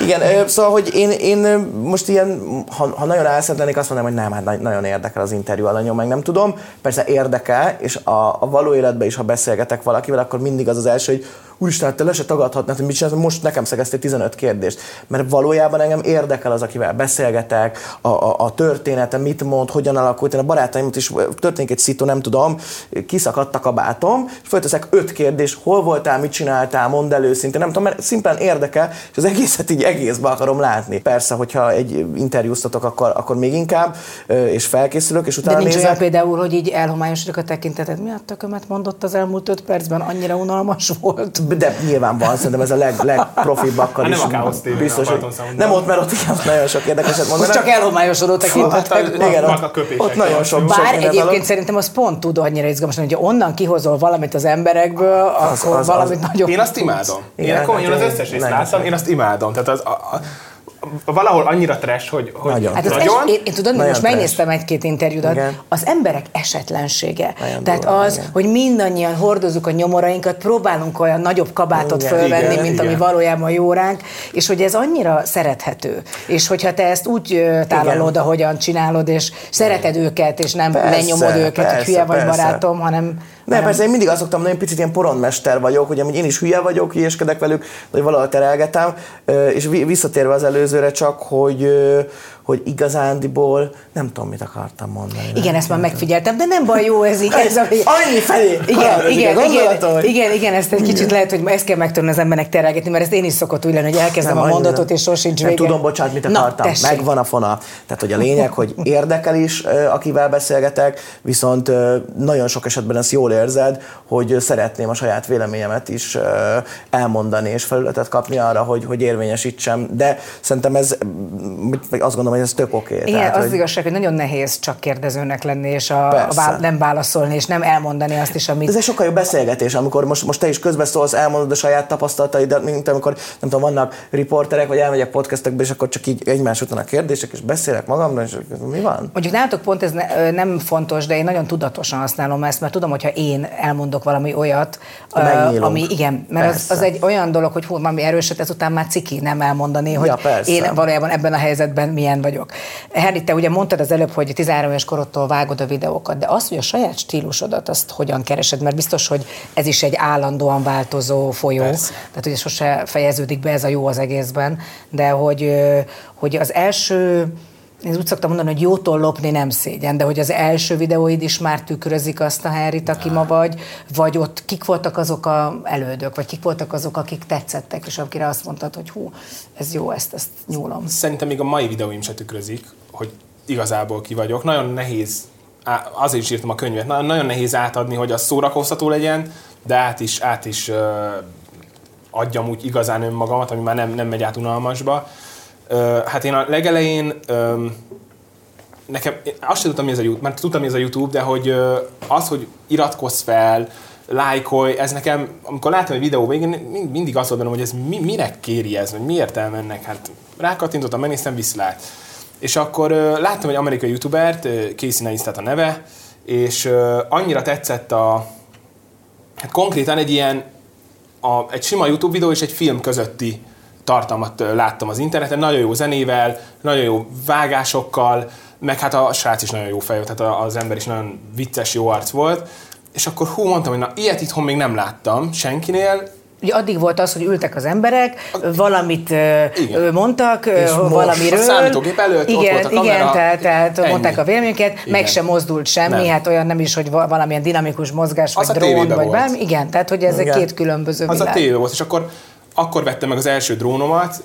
Igen, szóval, hogy én, én most ilyen, ha, ha nagyon álszent azt mondom, hogy nem, hát nagyon érdekel az interjú alanyom, meg nem tudom. Persze érdekel, és a, a való életben is, ha beszélgetek valakivel, akkor mindig az az első, hogy úristen, hát te le se tagadhatnád, hogy mit csinálsz, most nekem szegeztél 15 kérdést. Mert valójában engem érdekel az, akivel beszélgetek, a, a, a története, mit mond, hogyan alakult. Én a barátaimat is történik egy szitu, nem tudom, kiszakadt a kabátom, és fölteszek öt kérdés, hol voltál, mit csináltál, mondd el őszintén, nem tudom, mert szimplán érdekel, és az egészet így egészbe akarom látni. Persze, hogyha egy interjúztatok, akkor, akkor még inkább, és felkészülök, és De utána nincs nézek. olyan például, hogy így elhomályosodik a tekinteted. Mi a tökömet mondott az elmúlt öt percben? Annyira unalmas volt. De nyilván van, szerintem ez a leg, legprofibakkal Hát is. nem a biztos, a hogy nem ott, mert ott igen, nagyon sok érdekeset Most mondanak. csak elhomályosodó tekintetek. Hát, igen, a ott, ott nagyon sok, Bár egyébként dolog. szerintem az pont tud annyira izgalmas hogy onnan kihozol valamit az emberekből, Az- akkor az- valamit az- nagyon Én azt imádom. Igen, Én komolyan hát az összes részt láttam, én azt imádom. Tehát az, a, a, a, valahol annyira trash, hogy, hogy Nagyon. Hát az nagyon. es, én, én tudod, Nagyon most megnéztem egy-két interjúdat, Igen. az emberek esetlensége. Nagyon Tehát durva, az, igen. hogy mindannyian hordozzuk a nyomorainkat, próbálunk olyan nagyobb kabátot Igen, fölvenni, igen, mint ami igen. valójában jó ránk, és hogy ez annyira szerethető. És hogyha te ezt úgy tálalod, ahogyan csinálod, és szereted őket, és nem Persze, lenyomod őket, hogy persze, hülye vagy persze. barátom, hanem... Nem, persze én mindig azt szoktam mondani, hogy picit ilyen poronmester vagyok, hogy amúgy én is hülye vagyok, hülyeskedek velük, vagy valahol terelgetem, és vi- visszatérve az előzőre csak, hogy, hogy igazándiból nem tudom, mit akartam mondani. Igen, ezt már megfigyeltem, de nem baj, jó ez így. Ez, a- Annyi felé Igen, igen, igen, igen, igen, ezt egy kicsit lehet, hogy ezt kell megtanulni az embernek terelgetni, mert ez én is szokott úgy lenni, hogy elkezdem Nem, a mondatot, nem. és sosincs nem vége. tudom, bocsánat, mit Na, akartam. tessék. Megvan a fona. Tehát, hogy a lényeg, hogy érdekel is, akivel beszélgetek, viszont nagyon sok esetben ezt jól érzed, hogy szeretném a saját véleményemet is elmondani, és felületet kapni arra, hogy, hogy érvényesítsem. De szerintem ez, azt gondolom, hogy ez tök oké. Igen, Tehát, az hogy- igazság, hogy nagyon nehéz csak kérdezőnek lenni, és a, a vál, nem válaszolni, és nem elmondani azt is, amit... Ez egy sokkal jobb beszélgetés, amikor most, most te is közbeszólsz, elmondod a saját tapasztalataidat, mint amikor, nem tudom, vannak riporterek, vagy elmegyek podcastekbe, és akkor csak így egymás után a kérdések, és beszélek magamról, és mi van? Mondjuk nálatok pont ez ne, nem fontos, de én nagyon tudatosan használom ezt, mert tudom, hogyha én elmondok valami olyat, Megnyílunk. ami igen, mert az, az egy olyan dolog, hogy hú, valami erőset, ezután már ciki nem elmondani, hogy Ja, persze. én valójában ebben a helyzetben milyen vagyok. Henry, te ugye mondtad az előbb, hogy 13 éves korodtól vágod a videókat, de az, hogy a saját stílusodat, azt hogyan keresed, mert biztos, hogy ez is egy állandóan változó folyó, Persze. tehát ugye sose fejeződik be ez a jó az egészben, de hogy, hogy az első én úgy szoktam mondani, hogy jótól lopni nem szégyen, de hogy az első videóid is már tükrözik azt a Henryt, aki ma vagy, vagy ott kik voltak azok a elődök, vagy kik voltak azok, akik tetszettek, és akire azt mondtad, hogy hú, ez jó, ezt, ezt nyúlom. Szerintem még a mai videóim se tükrözik, hogy igazából ki vagyok. Nagyon nehéz, azért is írtam a könyvet, nagyon, nehéz átadni, hogy az szórakoztató legyen, de át is, át is adjam úgy igazán önmagamat, ami már nem, nem megy át unalmasba. Hát én a legelején nekem, azt sem tudtam, mi ez a YouTube, mert tudtam, mi ez a YouTube, de hogy az, hogy iratkozz fel, lájkolj, ez nekem, amikor láttam egy videó végén, mind- mindig azt bennem, hogy ez mi, minek kéri ez, vagy mi értelme ennek, hát rákattintottam, megnéztem, viszlát. És akkor láttam egy amerikai youtubert, Casey Neistat a neve, és annyira tetszett a, hát konkrétan egy ilyen, a, egy sima YouTube videó és egy film közötti tartalmat láttam az interneten, nagyon jó zenével, nagyon jó vágásokkal, meg hát a srác is nagyon jó fej, volt, tehát a- az ember is nagyon vicces, jó arc volt, és akkor hú, mondtam, hogy na, ilyet itthon még nem láttam senkinél, Ugye addig volt az, hogy ültek az emberek, valamit Igen. mondtak És valamiről. a számítógép előtt, ott igen, volt a kamera, Igen, tehát, tehát ennyi. mondták a véleményüket, meg Igen. sem mozdult semmi, Nem. hát olyan nem is, hogy va- valamilyen dinamikus mozgás, Az vagy a drón, vagy volt. bármi. Igen, tehát hogy ez Igen. két különböző Az a tévé volt, és akkor, akkor vettem meg az első drónomat,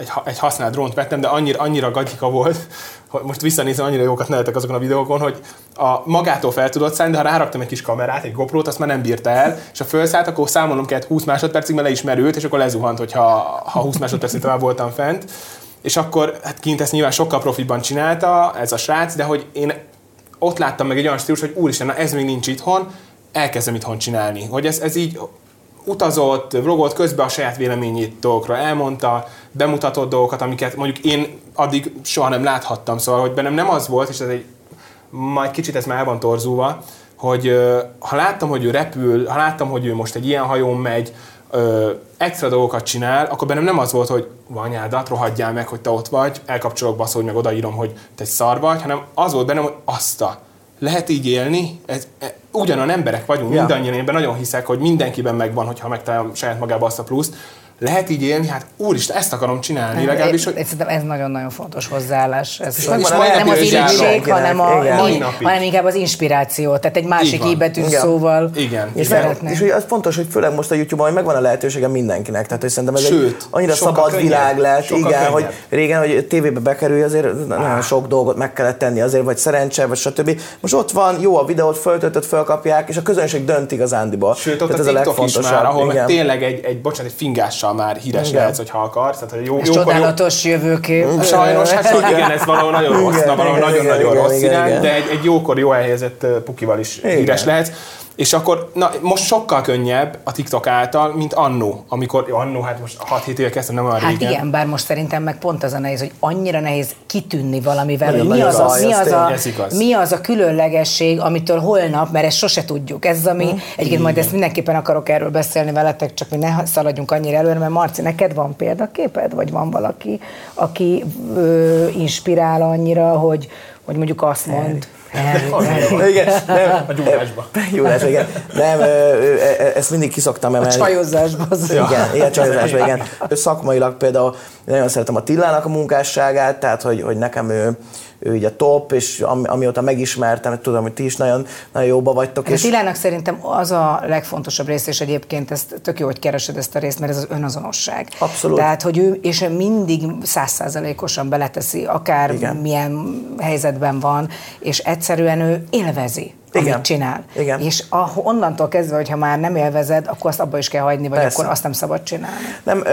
egy, egy használt drónt vettem, de annyira, annyira gagyika volt, hogy most visszanézem, annyira jókat nevetek azokon a videókon, hogy a magától fel tudott szállni, de ha ráraktam egy kis kamerát, egy GoPro-t, azt már nem bírta el, és ha felszállt, akkor számolnom kellett 20 másodpercig, mert le is merült, és akkor lezuhant, hogyha ha 20 másodpercig tovább voltam fent. És akkor hát kint ezt nyilván sokkal profiban csinálta ez a srác, de hogy én ott láttam meg egy olyan stílus, hogy úristen, na ez még nincs itthon, elkezdem itthon csinálni. Hogy ez, ez így utazott, vlogolt közben a saját véleményét dolgokra elmondta, bemutatott dolgokat, amiket mondjuk én addig soha nem láthattam, szóval, hogy bennem nem az volt, és ez egy, majd kicsit ez már el van torzulva, hogy ha láttam, hogy ő repül, ha láttam, hogy ő most egy ilyen hajón megy, ö, extra dolgokat csinál, akkor bennem nem az volt, hogy vanyádat, rohadjál meg, hogy te ott vagy, elkapcsolok baszol, meg odaírom, hogy te egy szar vagy, hanem az volt bennem, hogy azt a, lehet így élni, ez, e, ugyanolyan emberek vagyunk, Ja. mindannyian, én nagyon hiszek, hogy mindenkiben megvan, hogyha megtalálom saját magába azt a pluszt, lehet így élni, hát úristen, ezt akarom csinálni, legalábbis, hogy Szerintem ez nagyon-nagyon fontos hozzáállás. Ez nem, a nem az irigység, hanem, a, Igen. Hanem inkább az inspiráció. Tehát egy másik íbetű Igen. szóval Igen. És, meg, és hogy az fontos, hogy főleg most a YouTube-on hogy megvan a lehetősége mindenkinek. Tehát, hogy szerintem ez Sőt, egy annyira szabad könnyebb. világ lett, igen, könnyebb. hogy régen, hogy tévébe bekerülj, azért nagyon sok dolgot meg kellett tenni azért, vagy szerencse, vagy stb. Most ott van, jó a videót, föltöltött, fölkapják, és a közönség dönt igazándiból. Sőt, ott Tehát a TikTok is már, ahol igen. tényleg egy, egy, bocsánat, egy fingással már híres Igen. lehetsz, hogyha akarsz. Tehát, hogy jó, és jókor, jó, csodálatos jövőkép. Sajnos, hát igen, ez valahol nagyon rossz, Igen, na, valahol igen, nagyon-nagyon igen, rossz igen, irány, igen. de egy, egy jókor jó elhelyezett pukival is Igen. híres lehetsz. És akkor, na, most sokkal könnyebb a TikTok által, mint annó, amikor, annó, hát most 6-7 éve kezdtem, nem olyan Hát régen. igen, bár most szerintem meg pont az a nehéz, hogy annyira nehéz kitűnni valamivel, hogy mi az, a, mi, az a, mi az a különlegesség, amitől holnap, mert ezt sose tudjuk. Ez az, ami, Hm. egyébként majd ezt mindenképpen akarok erről beszélni veletek, csak mi ne szaladjunk annyira előre, mert Marci, neked van példaképed, vagy van valaki, aki ö, inspirál annyira, hogy, hogy mondjuk azt mond, Igen, nem, A gyúrásba. Gyúrás, igen. Nem, ezt mindig kiszoktam a emelni. csajozásban. az- Igen, ilyen csajozásban, igen. Szakmailag például nagyon szeretem a Tillának a munkásságát, tehát hogy, hogy nekem ő, ő így a top, és ami, amióta megismertem, tudom, hogy ti is nagyon, nagyon jóba vagytok. A És Tilának szerintem az a legfontosabb rész, és egyébként ezt tök jó, hogy keresed ezt a részt, mert ez az önazonosság. Abszolút. Tehát, hogy ő, és ő mindig százszázalékosan beleteszi, akár Igen. milyen helyzetben van, és egyszerűen ő élvezi. Igen. amit csinál. Igen. És a, onnantól kezdve, hogyha már nem élvezed, akkor azt abba is kell hagyni, vagy Persze. akkor azt nem szabad csinálni. Nem,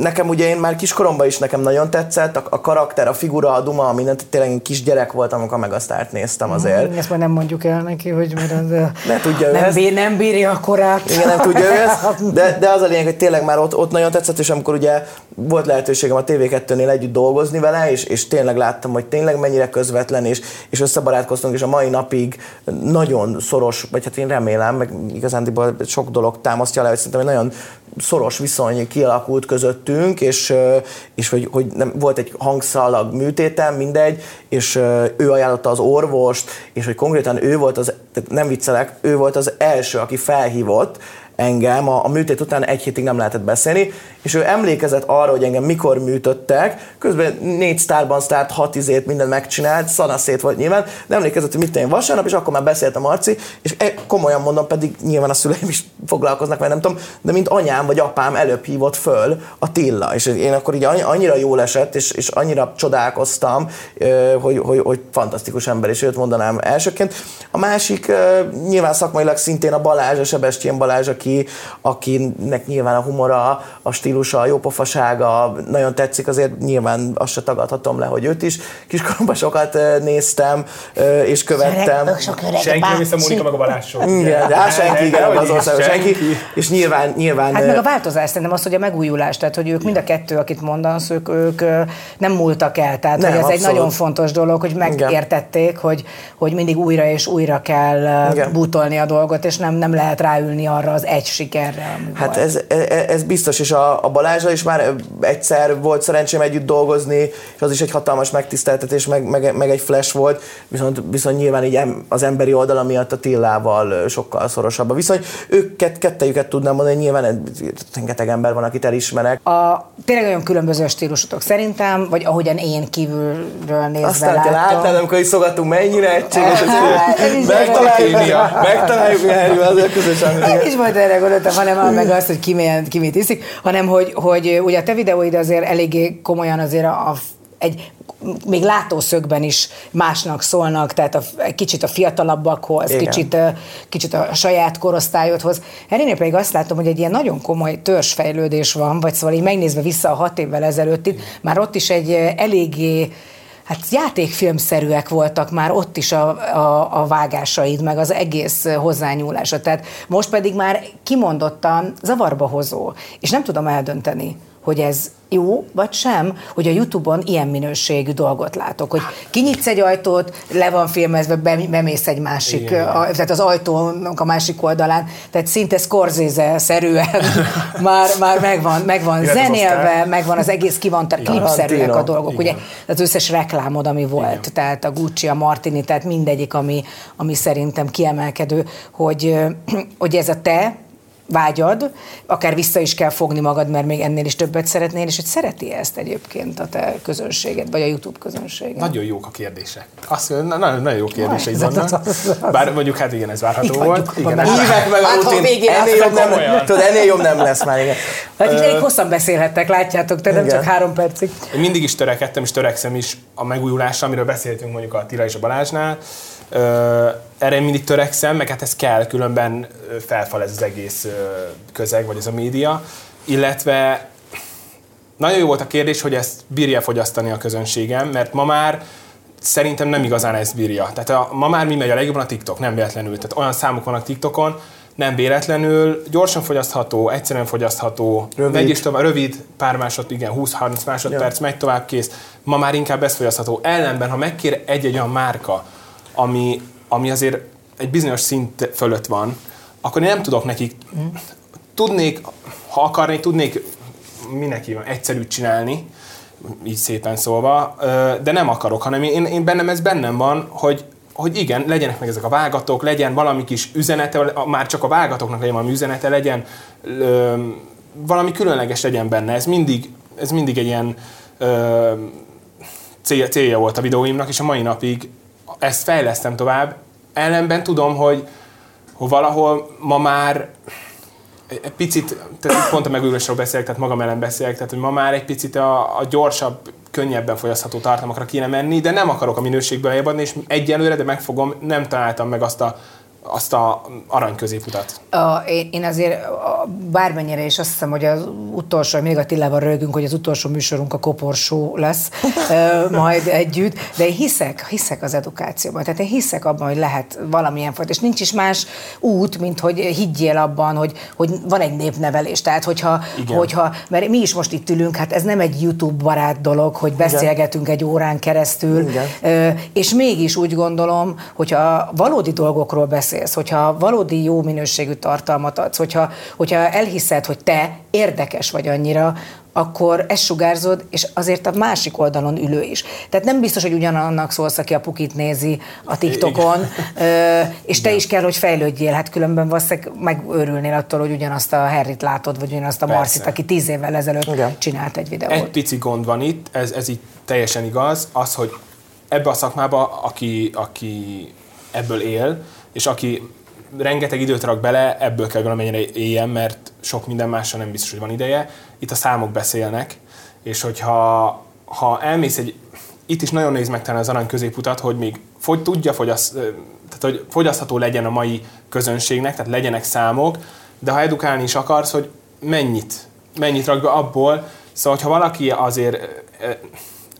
nekem ugye én már kiskoromban is nekem nagyon tetszett, a, a karakter, a figura, a duma, mindent, tényleg én kisgyerek voltam, amikor meg a sztárt néztem azért. Ezt majd nem mondjuk el neki, hogy mert az, Ne tudja nem, ezt. bír, nem bírja a korát. Igen, nem tudja ő ezt, de, de az a lényeg, hogy tényleg már ott, ott nagyon tetszett, és amikor ugye volt lehetőségem a TV2-nél együtt dolgozni vele, és, és tényleg láttam, hogy tényleg mennyire közvetlen, és, és összebarátkoztunk, és a mai napig nagyon szoros, vagy hát én remélem, meg igazándiból sok dolog támasztja le, hogy szerintem egy nagyon szoros viszony kialakult közöttünk, és, és hogy, hogy nem, volt egy hangszalag műtétem, mindegy, és ő ajánlotta az orvost, és hogy konkrétan ő volt az, tehát nem viccelek, ő volt az első, aki felhívott, engem, a, a műtét után egy hétig nem lehetett beszélni, és ő emlékezett arra, hogy engem mikor műtöttek, közben négy sztárban sztárt, hat izét, mindent megcsinált, szanaszét volt nyilván, de emlékezett, hogy mit én vasárnap, és akkor már beszélt a Marci, és e, komolyan mondom, pedig nyilván a szüleim is foglalkoznak, vagy nem tudom, de mint anyám vagy apám előbb hívott föl a Tilla, és én akkor így annyi- annyira jól esett, és, és annyira csodálkoztam, hogy, hogy, hogy fantasztikus ember, és őt mondanám elsőként. A másik nyilván szakmailag szintén a Balázs, a Sebestyén Balázs, aki, akinek nyilván a humora, a stílusa, a jópofasága nagyon tetszik, azért nyilván azt se tagadhatom le, hogy őt is kiskoromban sokat néztem, és követtem. Senki nem hisz a Mónika meg a Balázs. Igen, de hát senki, igen, az is, országban senki. És nyilván, nyilván Hát meg a változás, szerintem az, hogy a megújulás, tehát hogy ők mind a kettő, akit mondasz, ők, ők nem múltak el. Tehát Nem, hogy ez egy abszolút. nagyon fontos dolog, hogy megértették, hogy, hogy mindig újra és újra kell Igen. bútolni a dolgot, és nem, nem lehet ráülni arra az egy sikerre, ami Hát volt. ez, ez, ez biztos, és a, a Balázsra is már egyszer volt szerencsém együtt dolgozni, és az is egy hatalmas megtiszteltetés, meg, meg, meg egy flash volt, viszont, viszont nyilván így em, az emberi oldala miatt a Tillával sokkal szorosabb a viszony. Ők kett, kettejüket tudnám mondani, nyilván rengeteg ember van, akit elismerek. A, tényleg nagyon különböző stílusotok szerintem, vagy ahogyan én kívülről nézve Aztán kell látom. látnál, amikor iszogatunk, mennyire egységes, Hát, ez is megtaláljuk, kémia. megtaláljuk mi Harryvel, azért közösen. Nem is majd erre gondoltam, hanem már meg azt, hogy ki, milyen, ki mit iszik, hanem hogy, hogy ugye a te videóid azért eléggé komolyan azért a, a egy még látószögben is másnak szólnak, tehát a, kicsit a fiatalabbakhoz, Igen. kicsit, kicsit a saját korosztályodhoz. Erre pedig azt látom, hogy egy ilyen nagyon komoly törzsfejlődés van, vagy szóval így megnézve vissza a hat évvel ezelőtt itt, már ott is egy eléggé Hát játékfilmszerűek voltak már ott is a, a, a vágásaid, meg az egész hozzányúlása. Tehát most pedig már kimondottan zavarba hozó, és nem tudom eldönteni, hogy ez jó, vagy sem, hogy a Youtube-on ilyen minőségű dolgot látok, hogy kinyitsz egy ajtót, le van filmezve, bem- bemész egy másik, Igen. a, tehát az ajtónak a másik oldalán, tehát szinte Scorsese-szerűen már, már megvan, megvan az zenélve, Oscar. megvan az egész kivant, klipszerűek a dolgok, ugye az összes reklámod, ami volt, Igen. tehát a Gucci, a Martini, tehát mindegyik, ami, ami szerintem kiemelkedő, hogy, hogy ez a te vágyad, akár vissza is kell fogni magad, mert még ennél is többet szeretnél, és hogy szereti ezt egyébként a te közönséged, vagy a YouTube közönséged? Nagyon jók a kérdések. Azt nagyon, nagyon jó kérdéseid vannak. Bár mondjuk hát igen, ez várható volt. Igen. Hívek meg a Hát, ha rutin, ennél jobb, nem, tudod, ennél jobb nem lesz már, igen. Hát így elég hosszan beszélhettek, látjátok, te nem csak három percig. Én mindig is törekedtem, és törekszem is a megújulásra, amiről beszéltünk mondjuk a Tira és a Balázsnál. Erre mindig törekszem, meg hát ez kell, különben felfal ez az egész közeg, vagy ez a média. Illetve nagyon jó volt a kérdés, hogy ezt bírja fogyasztani a közönségem, mert ma már szerintem nem igazán ezt bírja. Tehát a, ma már mi megy a legjobban a TikTok, nem véletlenül. Tehát olyan számok vannak TikTokon, nem véletlenül, gyorsan fogyasztható, egyszerűen fogyasztható, Rövid. megy is tovább, rövid, pár másod, igen, 20-30 másodperc, megy tovább, kész. Ma már inkább ez fogyasztható. Ellenben, ha megkér egy-egy olyan márka, ami, ami azért egy bizonyos szint fölött van, akkor én nem tudok nekik, tudnék, ha akarnék, tudnék minek van, egyszerűt csinálni, így szépen szólva, de nem akarok, hanem én, én bennem ez bennem van, hogy, hogy igen, legyenek meg ezek a vágatok, legyen valami kis üzenete, már csak a vágatoknak legyen valami üzenete, legyen valami különleges legyen benne. Ez mindig, ez mindig egy ilyen ö, cél, célja volt a videóimnak, és a mai napig ezt fejlesztem tovább. Ellenben tudom, hogy, hogy valahol ma már egy picit, tehát pont a megújulásról beszélek, tehát magam ellen beszélek, tehát hogy ma már egy picit a, a gyorsabb, könnyebben fogyasztható tartalmakra kéne menni, de nem akarok a minőségből eljebb adni, és egyelőre, de megfogom, nem találtam meg azt a, azt a arany középutat. A, én, én azért a, bármennyire is azt hiszem, hogy az utolsó, még a Tillával rögünk, hogy az utolsó műsorunk a koporsó lesz ö, majd együtt, de én hiszek, hiszek az edukációban. Tehát én hiszek abban, hogy lehet valamilyen fajta, és nincs is más út, mint hogy higgyél abban, hogy, hogy van egy népnevelés. Tehát, hogyha, Igen. hogyha, mert mi is most itt ülünk, hát ez nem egy YouTube barát dolog, hogy beszélgetünk egy órán keresztül, Igen. Ö, és mégis úgy gondolom, hogyha valódi dolgokról beszélsz, hogyha valódi jó minőségű tartalmat adsz, hogyha, hogyha elhiszed, hogy te érdekes vagy annyira, akkor ezt sugárzod, és azért a másik oldalon ülő is. Tehát nem biztos, hogy ugyanannak szólsz, aki a pukit nézi a TikTokon, ö, és te is kell, hogy fejlődjél, hát különben valószínűleg megőrülnél attól, hogy ugyanazt a Harryt látod, vagy ugyanazt a Persze. Marcit, aki tíz évvel ezelőtt Igen. csinált egy videót. Egy pici gond van itt, ez, ez így teljesen igaz, az, hogy ebbe a szakmába, aki, aki ebből él, és aki rengeteg időt rak bele, ebből kell valamennyire éljen, mert sok minden másra nem biztos, hogy van ideje. Itt a számok beszélnek, és hogyha ha elmész egy, itt is nagyon nehéz megtalálni az arany középutat, hogy még fogy, tudja fogyaszt, tehát hogy fogyasztható legyen a mai közönségnek, tehát legyenek számok, de ha edukálni is akarsz, hogy mennyit, mennyit rak be abból, szóval ha valaki azért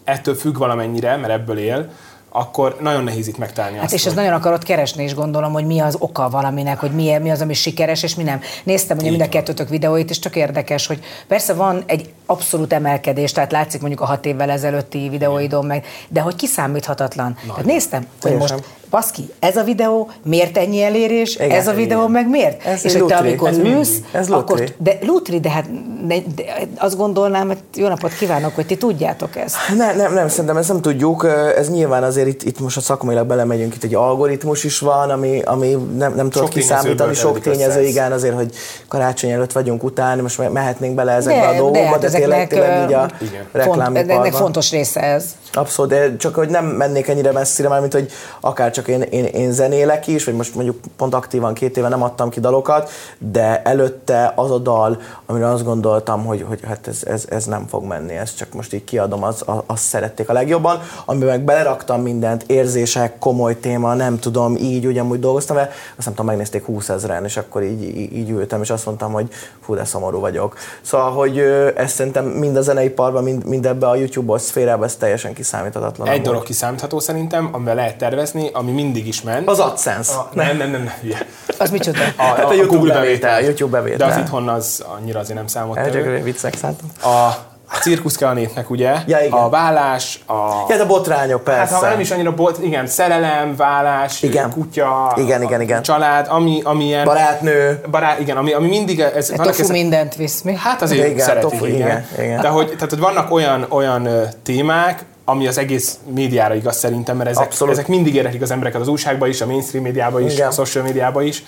ettől függ valamennyire, mert ebből él, akkor nagyon nehéz itt megtalálni Hát azt, és hogy- nagyon akarod keresni is gondolom, hogy mi az oka valaminek, hogy mi, mi az, ami sikeres, és mi nem. Néztem ugye mind a kettőtök videóit, és csak érdekes, hogy persze van egy abszolút emelkedés, tehát látszik mondjuk a hat évvel ezelőtti videóidon meg, de hogy kiszámíthatatlan. Tehát néztem, hogy Teljesen. most baszki, ez a videó miért ennyi elérés, Igen, ez a videó igen. meg miért? Ez és hogy te lutri, amikor ez ülsz, mindig. Ez akkor, lutri. de lutri, de hát de, de, azt gondolnám, hogy jó napot kívánok, hogy ti tudjátok ezt. Nem, nem, nem, szerintem ezt nem tudjuk. Ez nyilván azért itt, itt most a szakmailag belemegyünk, itt egy algoritmus is van, ami, ami nem, nem tudod kiszámítani, sok tényező, össze ez. igen, azért, hogy karácsony előtt vagyunk után, most me- mehetnénk bele ezekbe De- a de dolgokba, hát de, tényleg, tényleg így a. Font, ennek reklámiparban. fontos része ez. Abszolút, de csak hogy nem mennék ennyire messzire, már mint hogy akár csak én, én, én zenélek is, vagy most mondjuk pont aktívan két éve nem adtam ki dalokat, de előtte az a dal, amire azt gondoltam, hogy, hogy hát ez, ez, ez nem fog menni, ezt csak most így kiadom, az, az, azt szerették a legjobban. Amiben meg beleraktam mindent, érzések, komoly téma, nem tudom, így ugyanúgy dolgoztam vele, azt nem tudom, megnézték 20 ezeren, és akkor így, így, így ültem, és azt mondtam, hogy fú, de szomorú vagyok. Szóval, hogy ezt szerintem mind a zeneiparban, mind, mind ebbe a YouTube-os szférában ez teljesen kiszámíthatatlan. Egy dolog kiszámítható szerintem, amivel lehet tervezni, ami mindig is ment. Az AdSense. A, nem, nem, nem, nem, hülye. Az micsoda? A, a, Hát a a YouTube Google bevétel, bevétel. YouTube bevétel. De az itthon az annyira azért nem számot Csak viccek szántam. A, a cirkusz kell a népnek, ugye? Ja, igen. A vállás, a... Ja, de botrányok, Hát persze. ha nem is annyira bot, igen, szerelem, vállás, Igen. kutya, Igen, igen, igen. család, ami, ami ilyen... Barátnő. Barát, igen, ami, ami mindig... Ez, Egy vannak tofu mindent visz, mi? Hát azért Igen, igen, szeretik, tofu, igen. igen, igen. De hogy, tehát, hogy vannak olyan, olyan témák, ami az egész médiára igaz szerintem, mert ezek, Abszolút. ezek mindig érdeklik az embereket az újságban is, a mainstream médiában is, Igen. a social médiában is.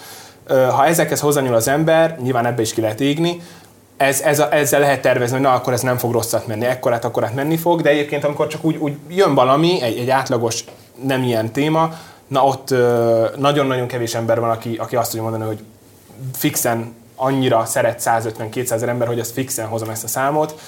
Ha ezekhez hozzányúl az ember, nyilván ebbe is ki lehet égni, ez, ez a, ezzel lehet tervezni, hogy na akkor ez nem fog rosszat menni, ekkorát, akkorát menni fog, de egyébként amikor csak úgy, úgy jön valami, egy, egy átlagos nem ilyen téma, na ott nagyon-nagyon kevés ember van, aki, aki azt tudja mondani, hogy fixen annyira szeret 150-200 ezer ember, hogy ezt fixen hozom ezt a számot.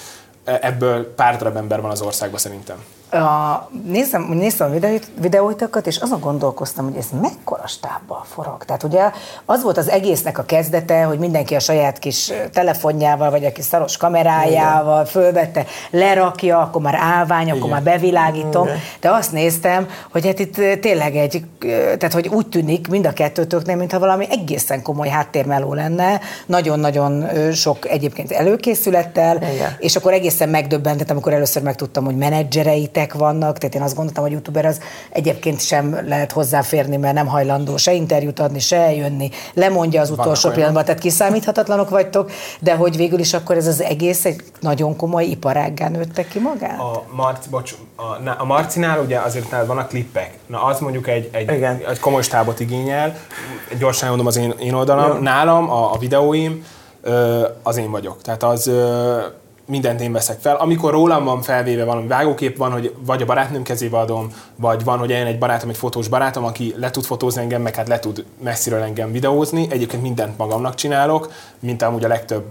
Ebből pár darab ember van az országban szerintem. A, nézem, néztem a videóit, videóitokat, és azon gondolkoztam, hogy ez mekkora stábbal forog. Tehát ugye az volt az egésznek a kezdete, hogy mindenki a saját kis telefonjával, vagy a kis szaros kamerájával fölvette, lerakja, akkor már állvány, akkor Igen. már bevilágítom. De azt néztem, hogy hát itt tényleg egy, eh, tehát hogy úgy tűnik mind a kettőtöknél, mintha valami egészen komoly háttérmeló lenne, nagyon-nagyon sok egyébként előkészülettel, Igen. és akkor egészen megdöbbentett, amikor először megtudtam, hogy menedzsereitek vannak, tehát én azt gondoltam, hogy youtuber az egyébként sem lehet hozzáférni, mert nem hajlandó se interjút adni, se eljönni, lemondja az utolsó olyanok. pillanatban, tehát kiszámíthatatlanok vagytok, de hogy végül is akkor ez az egész egy nagyon komoly iparággá nőtte ki magát? A, Marci, bocs, a, a Marcinál ugye azért nálad vannak klippek. Na az mondjuk egy, egy, Igen. egy komoly stábot igényel. Gyorsan mondom az én, én oldalam. Nálam a, a videóim az én vagyok. Tehát az mindent én veszek fel. Amikor rólam van felvéve valami vágókép, van, hogy vagy a barátnőm kezébe adom, vagy van, hogy eljön egy barátom, egy fotós barátom, aki le tud fotózni engem, meg hát le tud messziről engem videózni. Egyébként mindent magamnak csinálok, mint amúgy a legtöbb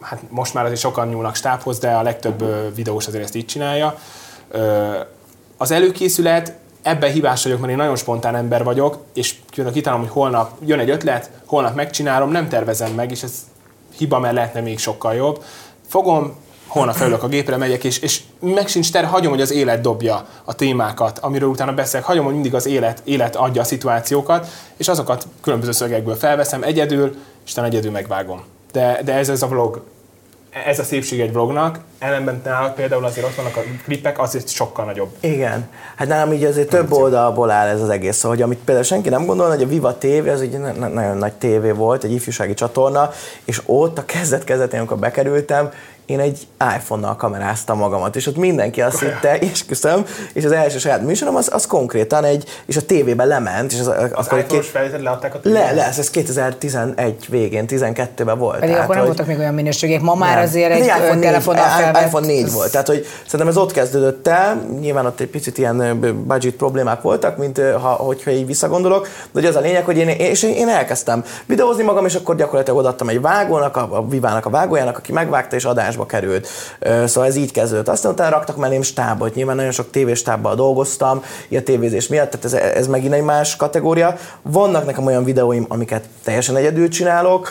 hát most már azért sokan nyúlnak stábhoz, de a legtöbb videós azért ezt így csinálja. Az előkészület, ebben hibás vagyok, mert én nagyon spontán ember vagyok, és különben kitalálom, hogy holnap jön egy ötlet, holnap megcsinálom, nem tervezem meg, és ez hiba, mert lehetne még sokkal jobb. Fogom, holnap felülök a gépre, megyek, és, és meg sincs ter, hagyom, hogy az élet dobja a témákat, amiről utána beszélek, hagyom, hogy mindig az élet, élet adja a szituációkat, és azokat különböző szögekből felveszem egyedül, és utána egyedül megvágom. De, de ez, ez a vlog, ez a szépség egy vlognak, ellenben nálad például azért ott vannak a klipek, azért sokkal nagyobb. Igen. Hát nálam így azért több oldalból áll ez az egész. Szóval, hogy amit például senki nem gondolna, hogy a Viva TV, az egy na- nagyon nagy tévé volt, egy ifjúsági csatorna, és ott a kezdet-kezdetén, amikor bekerültem, én egy iPhone-nal kameráztam magamat, és ott mindenki azt hitte, és köszönöm, és az első saját műsorom az, az konkrétan egy, és a tévében lement, és az, Az akkor iPhone-os felvételt leadták a le, le, ez 2011 végén, 12-ben volt. Pedig akkor nem hogy- voltak még olyan minőségek. Ma már nem. azért egy iPhone ö, 4, telefonnal felvett... iPhone 4 volt, tehát hogy szerintem ez ott kezdődött el, nyilván ott egy picit ilyen budget problémák voltak, mint ha, hogyha így visszagondolok, de hogy az a lényeg, hogy én, és én elkezdtem videózni magam, és akkor gyakorlatilag odaadtam egy vágónak, a, a Vivának a vágójának, aki megvágta és adásba került. Szóval ez így kezdődött. Aztán utána raktak mellém stábot, nyilván nagyon sok tévéstábbal dolgoztam, a tévézés miatt, tehát ez, ez megint egy más kategória. Vannak nekem olyan videóim, amiket teljesen egyedül csinálok,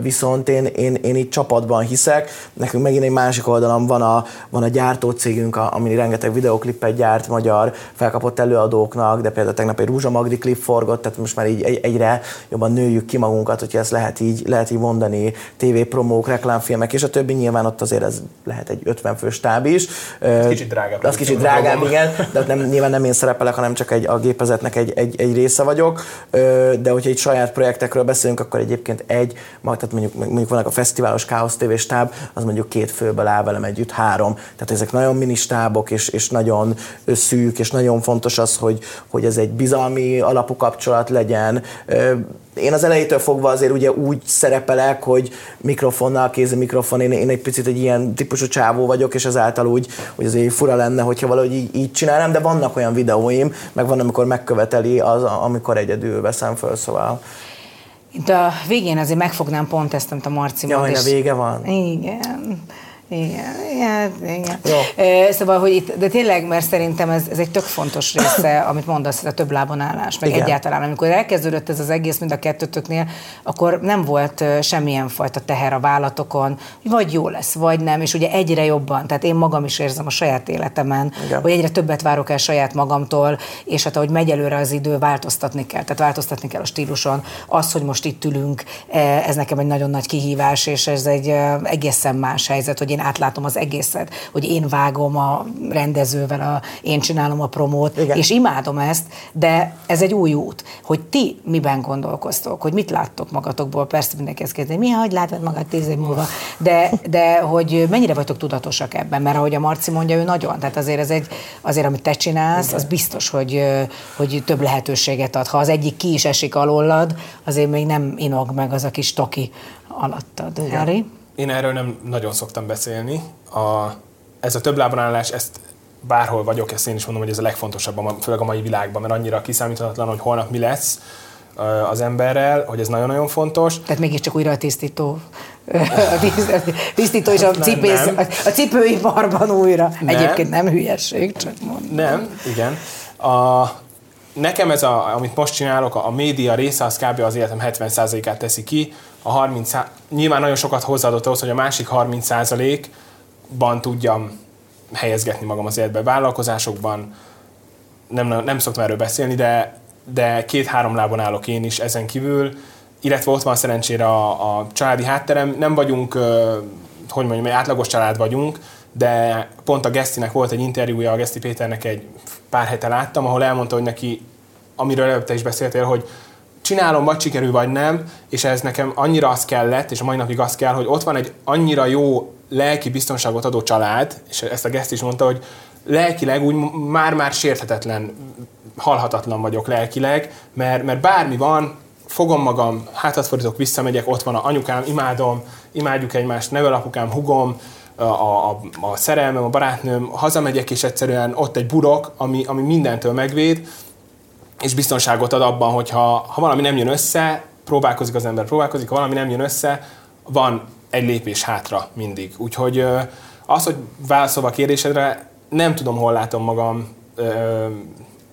viszont én, én, én így csapatban hiszek. Nekünk megint egy másik oldalon van a, van a gyártócégünk, ami rengeteg videoklippet gyárt magyar felkapott előadóknak, de például tegnap egy Rúzsa Magdi klip forgott, tehát most már így egy, egyre jobban nőjük ki magunkat, hogyha ezt lehet így, lehet így mondani, tévépromók, reklámfilmek, és a többi nyilván ott azért ez lehet egy 50 fő stáb is. Ö, kicsit drágább. de Az kicsit drágább, igen, de ott nem, nyilván nem én szerepelek, hanem csak egy, a gépezetnek egy, egy, egy része vagyok. De hogyha egy saját projektekről beszélünk, akkor egyébként egy, tehát mondjuk, mondjuk vannak a fesztiválos Káosz TV stáb, az mondjuk két főből áll velem együtt három. Tehát ezek nagyon mini stábok, és, és nagyon szűk, és nagyon fontos az, hogy, hogy ez egy bizalmi alapú kapcsolat legyen. Én az elejétől fogva azért ugye úgy szerepelek, hogy mikrofonnal, kézi mikrofon, én, én egy picit egy ilyen típusú csávó vagyok, és ezáltal úgy, hogy azért fura lenne, hogyha valahogy így, így csinálnám, de vannak olyan videóim, meg van, amikor megköveteli az, amikor egyedül veszem föl, szóval. Itt a végén azért megfognám pont ezt, amit a Marci Ja, mond, hogy a és- vége van. Igen. Igen, igen, igen. Jó. Szóval, hogy itt, de tényleg, mert szerintem ez, ez egy tök fontos része, amit mondasz, ez a több lábon állás, meg igen. egyáltalán. Amikor elkezdődött ez az egész mind a kettőtöknél, akkor nem volt semmilyen fajta teher a vállatokon, hogy vagy jó lesz, vagy nem, és ugye egyre jobban, tehát én magam is érzem a saját életemen, igen. hogy egyre többet várok el saját magamtól, és hát ahogy megy előre az idő, változtatni kell. Tehát változtatni kell a stíluson. Az, hogy most itt ülünk, ez nekem egy nagyon nagy kihívás, és ez egy egészen más helyzet, hogy én én átlátom az egészet, hogy én vágom a rendezővel, a, én csinálom a promót, Igen. és imádom ezt, de ez egy új út. Hogy ti miben gondolkoztok, hogy mit láttok magatokból, persze mindenki ezt kérdezi, mi, hogy látod magad tíz év múlva, de, de hogy mennyire vagytok tudatosak ebben, mert ahogy a Marci mondja, ő nagyon, tehát azért ez egy, azért amit te csinálsz, Igen. az biztos, hogy, hogy több lehetőséget ad. Ha az egyik ki is esik alólad, azért még nem inog meg az a kis toki alattad. Harry? Én erről nem nagyon szoktam beszélni. A, ez a több lábon ezt bárhol vagyok, ezt én is mondom, hogy ez a legfontosabb, főleg a mai világban, mert annyira kiszámíthatatlan, hogy holnap mi lesz az emberrel, hogy ez nagyon-nagyon fontos. Tehát mégiscsak újra a tisztító, a tisztító és a, cipész, nem, nem. a cipőiparban újra. Nem. Egyébként nem hülyeség, csak mondom. Nem, igen. A, nekem ez, a, amit most csinálok, a, a média része, az kb. az életem 70%-át teszi ki, a 30, nyilván nagyon sokat hozzáadott ahhoz, hogy a másik 30%-ban tudjam helyezgetni magam az életbe. Vállalkozásokban nem, nem szoktam erről beszélni, de, de két-három lábon állok én is ezen kívül, illetve ott van szerencsére a, a családi hátterem. Nem vagyunk, hogy mondjam, egy átlagos család vagyunk, de pont a Gesztinek volt egy interjúja, a Geszti Péternek egy pár hete láttam, ahol elmondta, hogy neki, amiről előbb te is beszéltél, hogy csinálom, vagy sikerül, vagy nem, és ez nekem annyira az kellett, és a mai napig az kell, hogy ott van egy annyira jó lelki biztonságot adó család, és ezt a Geszt is mondta, hogy lelkileg úgy már-már sérthetetlen, halhatatlan vagyok lelkileg, mert, mert bármi van, fogom magam, hátat fordítok, visszamegyek, ott van a anyukám, imádom, imádjuk egymást, nevelapukám, hugom, a, a, a szerelmem, a barátnőm, hazamegyek, és egyszerűen ott egy burok, ami, ami mindentől megvéd, és biztonságot ad abban, hogy ha, ha valami nem jön össze, próbálkozik az ember, próbálkozik, ha valami nem jön össze, van egy lépés hátra mindig. Úgyhogy az, hogy válaszolva a kérdésedre, nem tudom, hol látom magam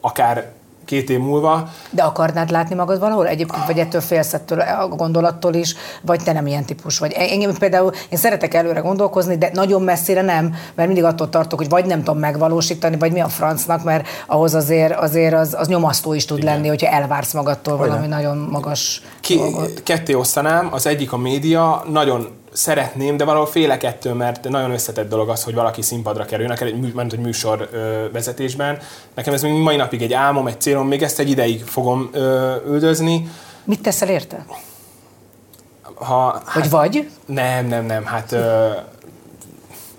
akár két év múlva. De akarnád látni magad valahol? Egyébként vagy ettől félsz ettől a gondolattól is, vagy te nem ilyen típus vagy. Engem például, én szeretek előre gondolkozni, de nagyon messzire nem, mert mindig attól tartok, hogy vagy nem tudom megvalósítani, vagy mi a francnak, mert ahhoz azért, azért az, az nyomasztó is tud Igen. lenni, hogyha elvársz magadtól Olyan. valami nagyon magas Ki, dolgot. Ketté osztanám, az egyik a média, nagyon szeretném, de valahol félek ettől, mert nagyon összetett dolog az, hogy valaki színpadra kerül, neked egy, mű, egy műsor ö, vezetésben. Nekem ez még mai napig egy álmom, egy célom, még ezt egy ideig fogom ö, üldözni. Mit teszel érte? Ha, hogy hát, vagy? Nem, nem, nem. Hát ö,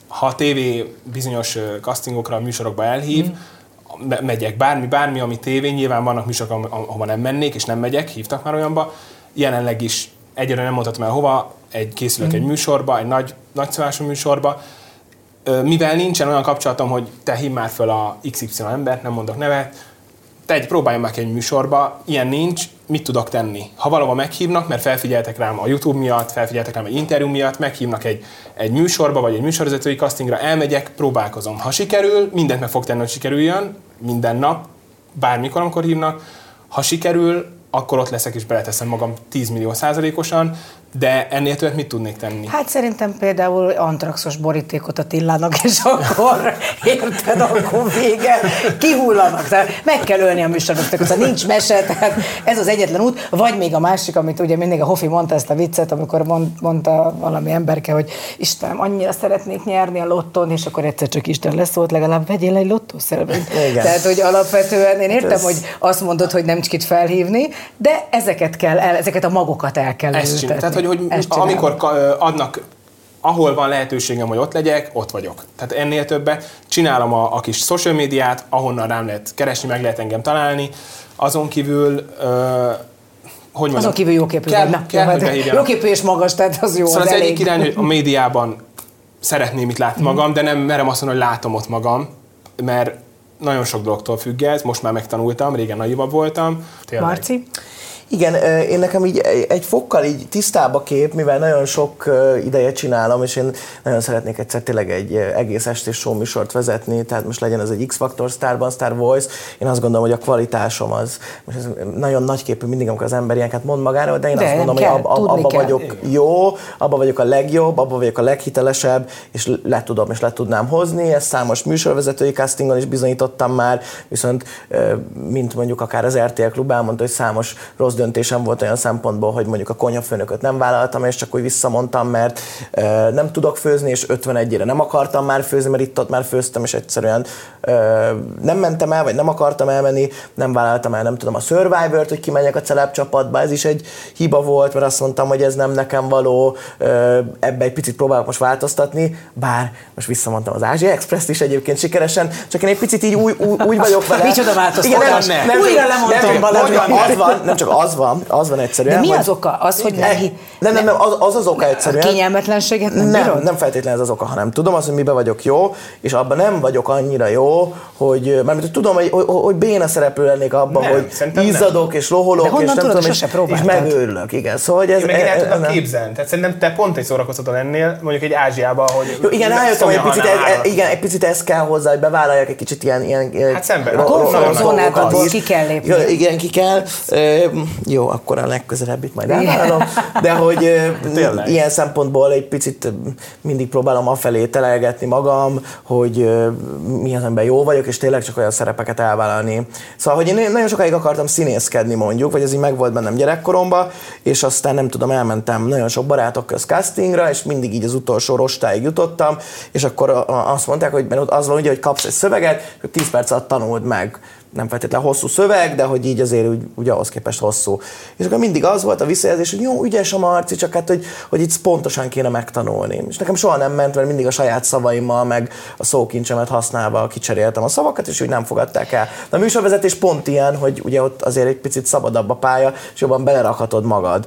ha a tévé bizonyos castingokra, műsorokba elhív, mm. megyek. Bármi, bármi, ami tévé, nyilván vannak műsorok, ahova nem mennék, és nem megyek, hívtak már olyanba. Jelenleg is egyre nem mondhatom el hova, egy készülök mm. egy műsorba, egy nagy, nagyszabású műsorba, mivel nincsen olyan kapcsolatom, hogy te hív már föl a XY embert, nem mondok nevet, te egy próbáljam meg egy műsorba, ilyen nincs, mit tudok tenni? Ha valahol meghívnak, mert felfigyeltek rám a YouTube miatt, felfigyeltek rám egy interjú miatt, meghívnak egy, egy műsorba, vagy egy műsorvezetői castingra, elmegyek, próbálkozom. Ha sikerül, mindent meg fog tenni, hogy sikerüljön, minden nap, bármikor, amikor hívnak. Ha sikerül, akkor ott leszek és beleteszem magam 10 millió százalékosan, de ennél többet mit tudnék tenni? Hát szerintem például antraxos borítékot a Tillának, és akkor érted, akkor vége, kihullanak. Tehát meg kell ölni a műsorvezetőt, ha nincs mese, tehát ez az egyetlen út. Vagy még a másik, amit ugye mindig a Hofi mondta ezt a viccet, amikor mond, mondta valami emberke, hogy Istenem, annyira szeretnék nyerni a lotton, és akkor egyszer csak Isten lesz volt, legalább vegyél egy lottószervet. Tehát, hogy alapvetően én értem, ez... hogy azt mondod, hogy nem csak felhívni, de ezeket kell, el, ezeket a magokat el kell Ezt Hogy, hogy amikor adnak ahol van lehetőségem, hogy ott legyek, ott vagyok. Tehát ennél többet. Csinálom a, a kis social médiát, ahonnan rám lehet keresni, meg lehet engem találni. Azon kívül uh, hogy mondjam, Azon kívül jóképű kell, vagy. Kell, kell, hogy jóképű és magas, tehát az jó. Szóval az, az egyik irány, hogy a médiában szeretném itt látni magam, de nem merem azt mondani, hogy látom ott magam, mert nagyon sok dologtól függ ez, most már megtanultam, régen naivabb voltam. Tényleg. Marci? Igen, én nekem így egy fokkal így tisztább a kép, mivel nagyon sok ideje csinálom, és én nagyon szeretnék egyszer tényleg egy egész estés show műsort vezetni, tehát most legyen ez egy X-Factor Starban, Star Voice, én azt gondolom, hogy a kvalitásom az, most ez nagyon nagy képű mindig, amikor az ember ilyeneket mond magáról, de én De azt nem gondolom, kell, hogy ab, abba kell. vagyok jó, abba vagyok a legjobb, abba vagyok a leghitelesebb, és le tudom és le tudnám hozni. Ezt számos műsorvezetői castingon is bizonyítottam már, viszont mint mondjuk akár az RTL Klub elmondta, hogy számos rossz döntésem volt olyan szempontból, hogy mondjuk a konyhafőnököt nem vállaltam, és csak úgy visszamondtam, mert ö, nem tudok főzni, és 51-ére nem akartam már főzni, mert itt ott már főztem, és egyszerűen ö, nem mentem el, vagy nem akartam elmenni, nem vállaltam el, nem tudom, a Survivor-t, hogy kimenjek a celeb csapatba, ez is egy hiba volt, mert azt mondtam, hogy ez nem nekem való, ö, ebbe egy picit próbálok most változtatni, bár most visszamondtam az Ázsia Express-t is egyébként sikeresen, csak én egy picit így új, új, úgy vagyok vele. Micsoda változtatás. Igen, nem, nem, Újra nem, lemondtam nem, valamit. nem, az van, nem csak az van, az van egyszerűen. De mi hogy- az oka? Az, hogy nem, neki- nem, nem, nem, az az, az oka egyszerűen. Kényelmetlenséget nem, Nem, bírod? nem feltétlenül ez az oka, hanem tudom azt, hogy miben vagyok jó, és abban nem vagyok annyira jó, hogy, mert hogy tudom, hogy, hogy, hogy béna szereplő lennék abban, Nem, hogy szerintem nem. izzadok és loholok, és nem tudod, tudom, és, és megőrülök, igen. Szóval, hogy ez, Én meg én el e- tudom nem. képzelni. Tehát szerintem te pont egy szórakoztató lennél, mondjuk egy Ázsiában, hogy... Jó, igen, rájöttem, hogy egy picit, ez, igen, egy picit ez kell hozzá, hogy bevállaljak egy kicsit ilyen, ilyen Hát szemben. A is. ki kell lépni. Igen, ki kell. Jó, akkor a legközelebb itt majd elvállalom. De hogy Tényleg. ilyen szempontból egy picit mindig próbálom afelé telelgetni magam, hogy ö, mi az, amiben jó vagyok, és tényleg csak olyan szerepeket elvállalni. Szóval, hogy én nagyon sokáig akartam színészkedni mondjuk, vagy ez így megvolt bennem gyerekkoromban, és aztán nem tudom, elmentem nagyon sok barátok köz castingra, és mindig így az utolsó rostáig jutottam, és akkor azt mondták, hogy mert ott az van ugye, hogy kapsz egy szöveget, hogy 10 perc alatt tanuld meg nem feltétlenül hosszú szöveg, de hogy így azért úgy, úgy ahhoz képest hosszú. És akkor mindig az volt a visszajelzés, hogy jó, ügyes a Marci, csak hát, hogy, hogy itt pontosan kéne megtanulni. És nekem soha nem ment, mert mindig a saját szavaimmal, meg a szókincsemet használva kicseréltem a szavakat, és úgy nem fogadták el. De a műsorvezetés pont ilyen, hogy ugye ott azért egy picit szabadabb a pálya, és jobban belerakhatod magad.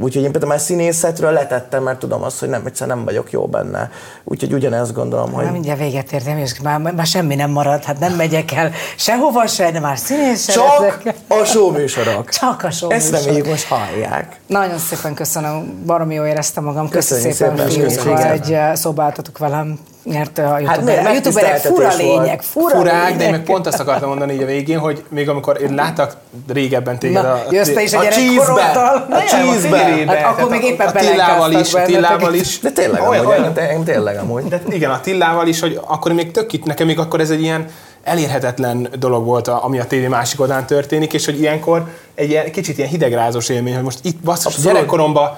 Úgyhogy én például már színészetről letettem, mert tudom azt, hogy nem, egyszerűen nem vagyok jó benne. Úgyhogy ugyanezt gondolom, hogy... Már mindjárt véget értem, és már, már semmi nem marad, hát nem megyek el sehova se, de már színész se Csak leszek. a showműsorok. Csak a show Ezt reméljük most hallják. Nagyon szépen köszönöm, baromi jól éreztem magam. Köszönjük szépen, szépen, fiúk, hogy eh, szobáltatok velem, mert a Hát youtuberek, ne, a youtuberek fura lények, fura Furák, de én lények. meg pont azt akartam mondani így a végén, hogy még amikor én láttak régebben téged Na, a... jössz te is a a cheese-be, a cheese-be. Hát akkor még éppen a Tillával is, a Tillával is. De tényleg Olyan- amúgy, tényleg amúgy. De igen, a Tillával is, hogy akkor még tök itt, nekem még akkor ez egy ilyen elérhetetlen dolog volt, a- ami a tévé másik oldalán történik, és hogy ilyenkor egy ilyen, kicsit ilyen hidegrázós élmény, hogy most itt basszus, gyerekkoromban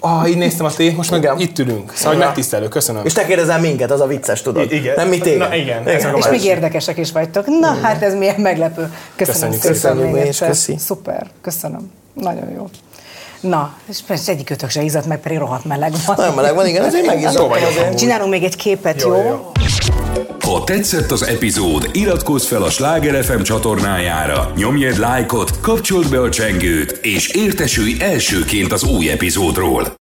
ah, így néztem a tévét, most meg Igen. itt ülünk. Szóval, hogy megtisztelő, köszönöm. És te kérdezel minket, az a vicces, tudod? I- igen. Nem mi téged. Na, igen, meg a És még érdekesek is vagytok. Na, hát ez milyen meglepő. Köszönöm Köszönjük szépen is, egyszer. köszi. Szuper, köszönöm. Nagyon jó. Na, és persze egyik kötök se izzadt meg, pedig rohadt meleg van. Nagyon meleg van, igen, ezért megizzadtam azért. Csinálunk még egy képet, jó? Jó, jó. Ha tetszett az epizód, iratkozz fel a Sláger FM csatornájára, nyomj egy lájkot, kapcsold be a csengőt, és értesülj elsőként az új epizódról.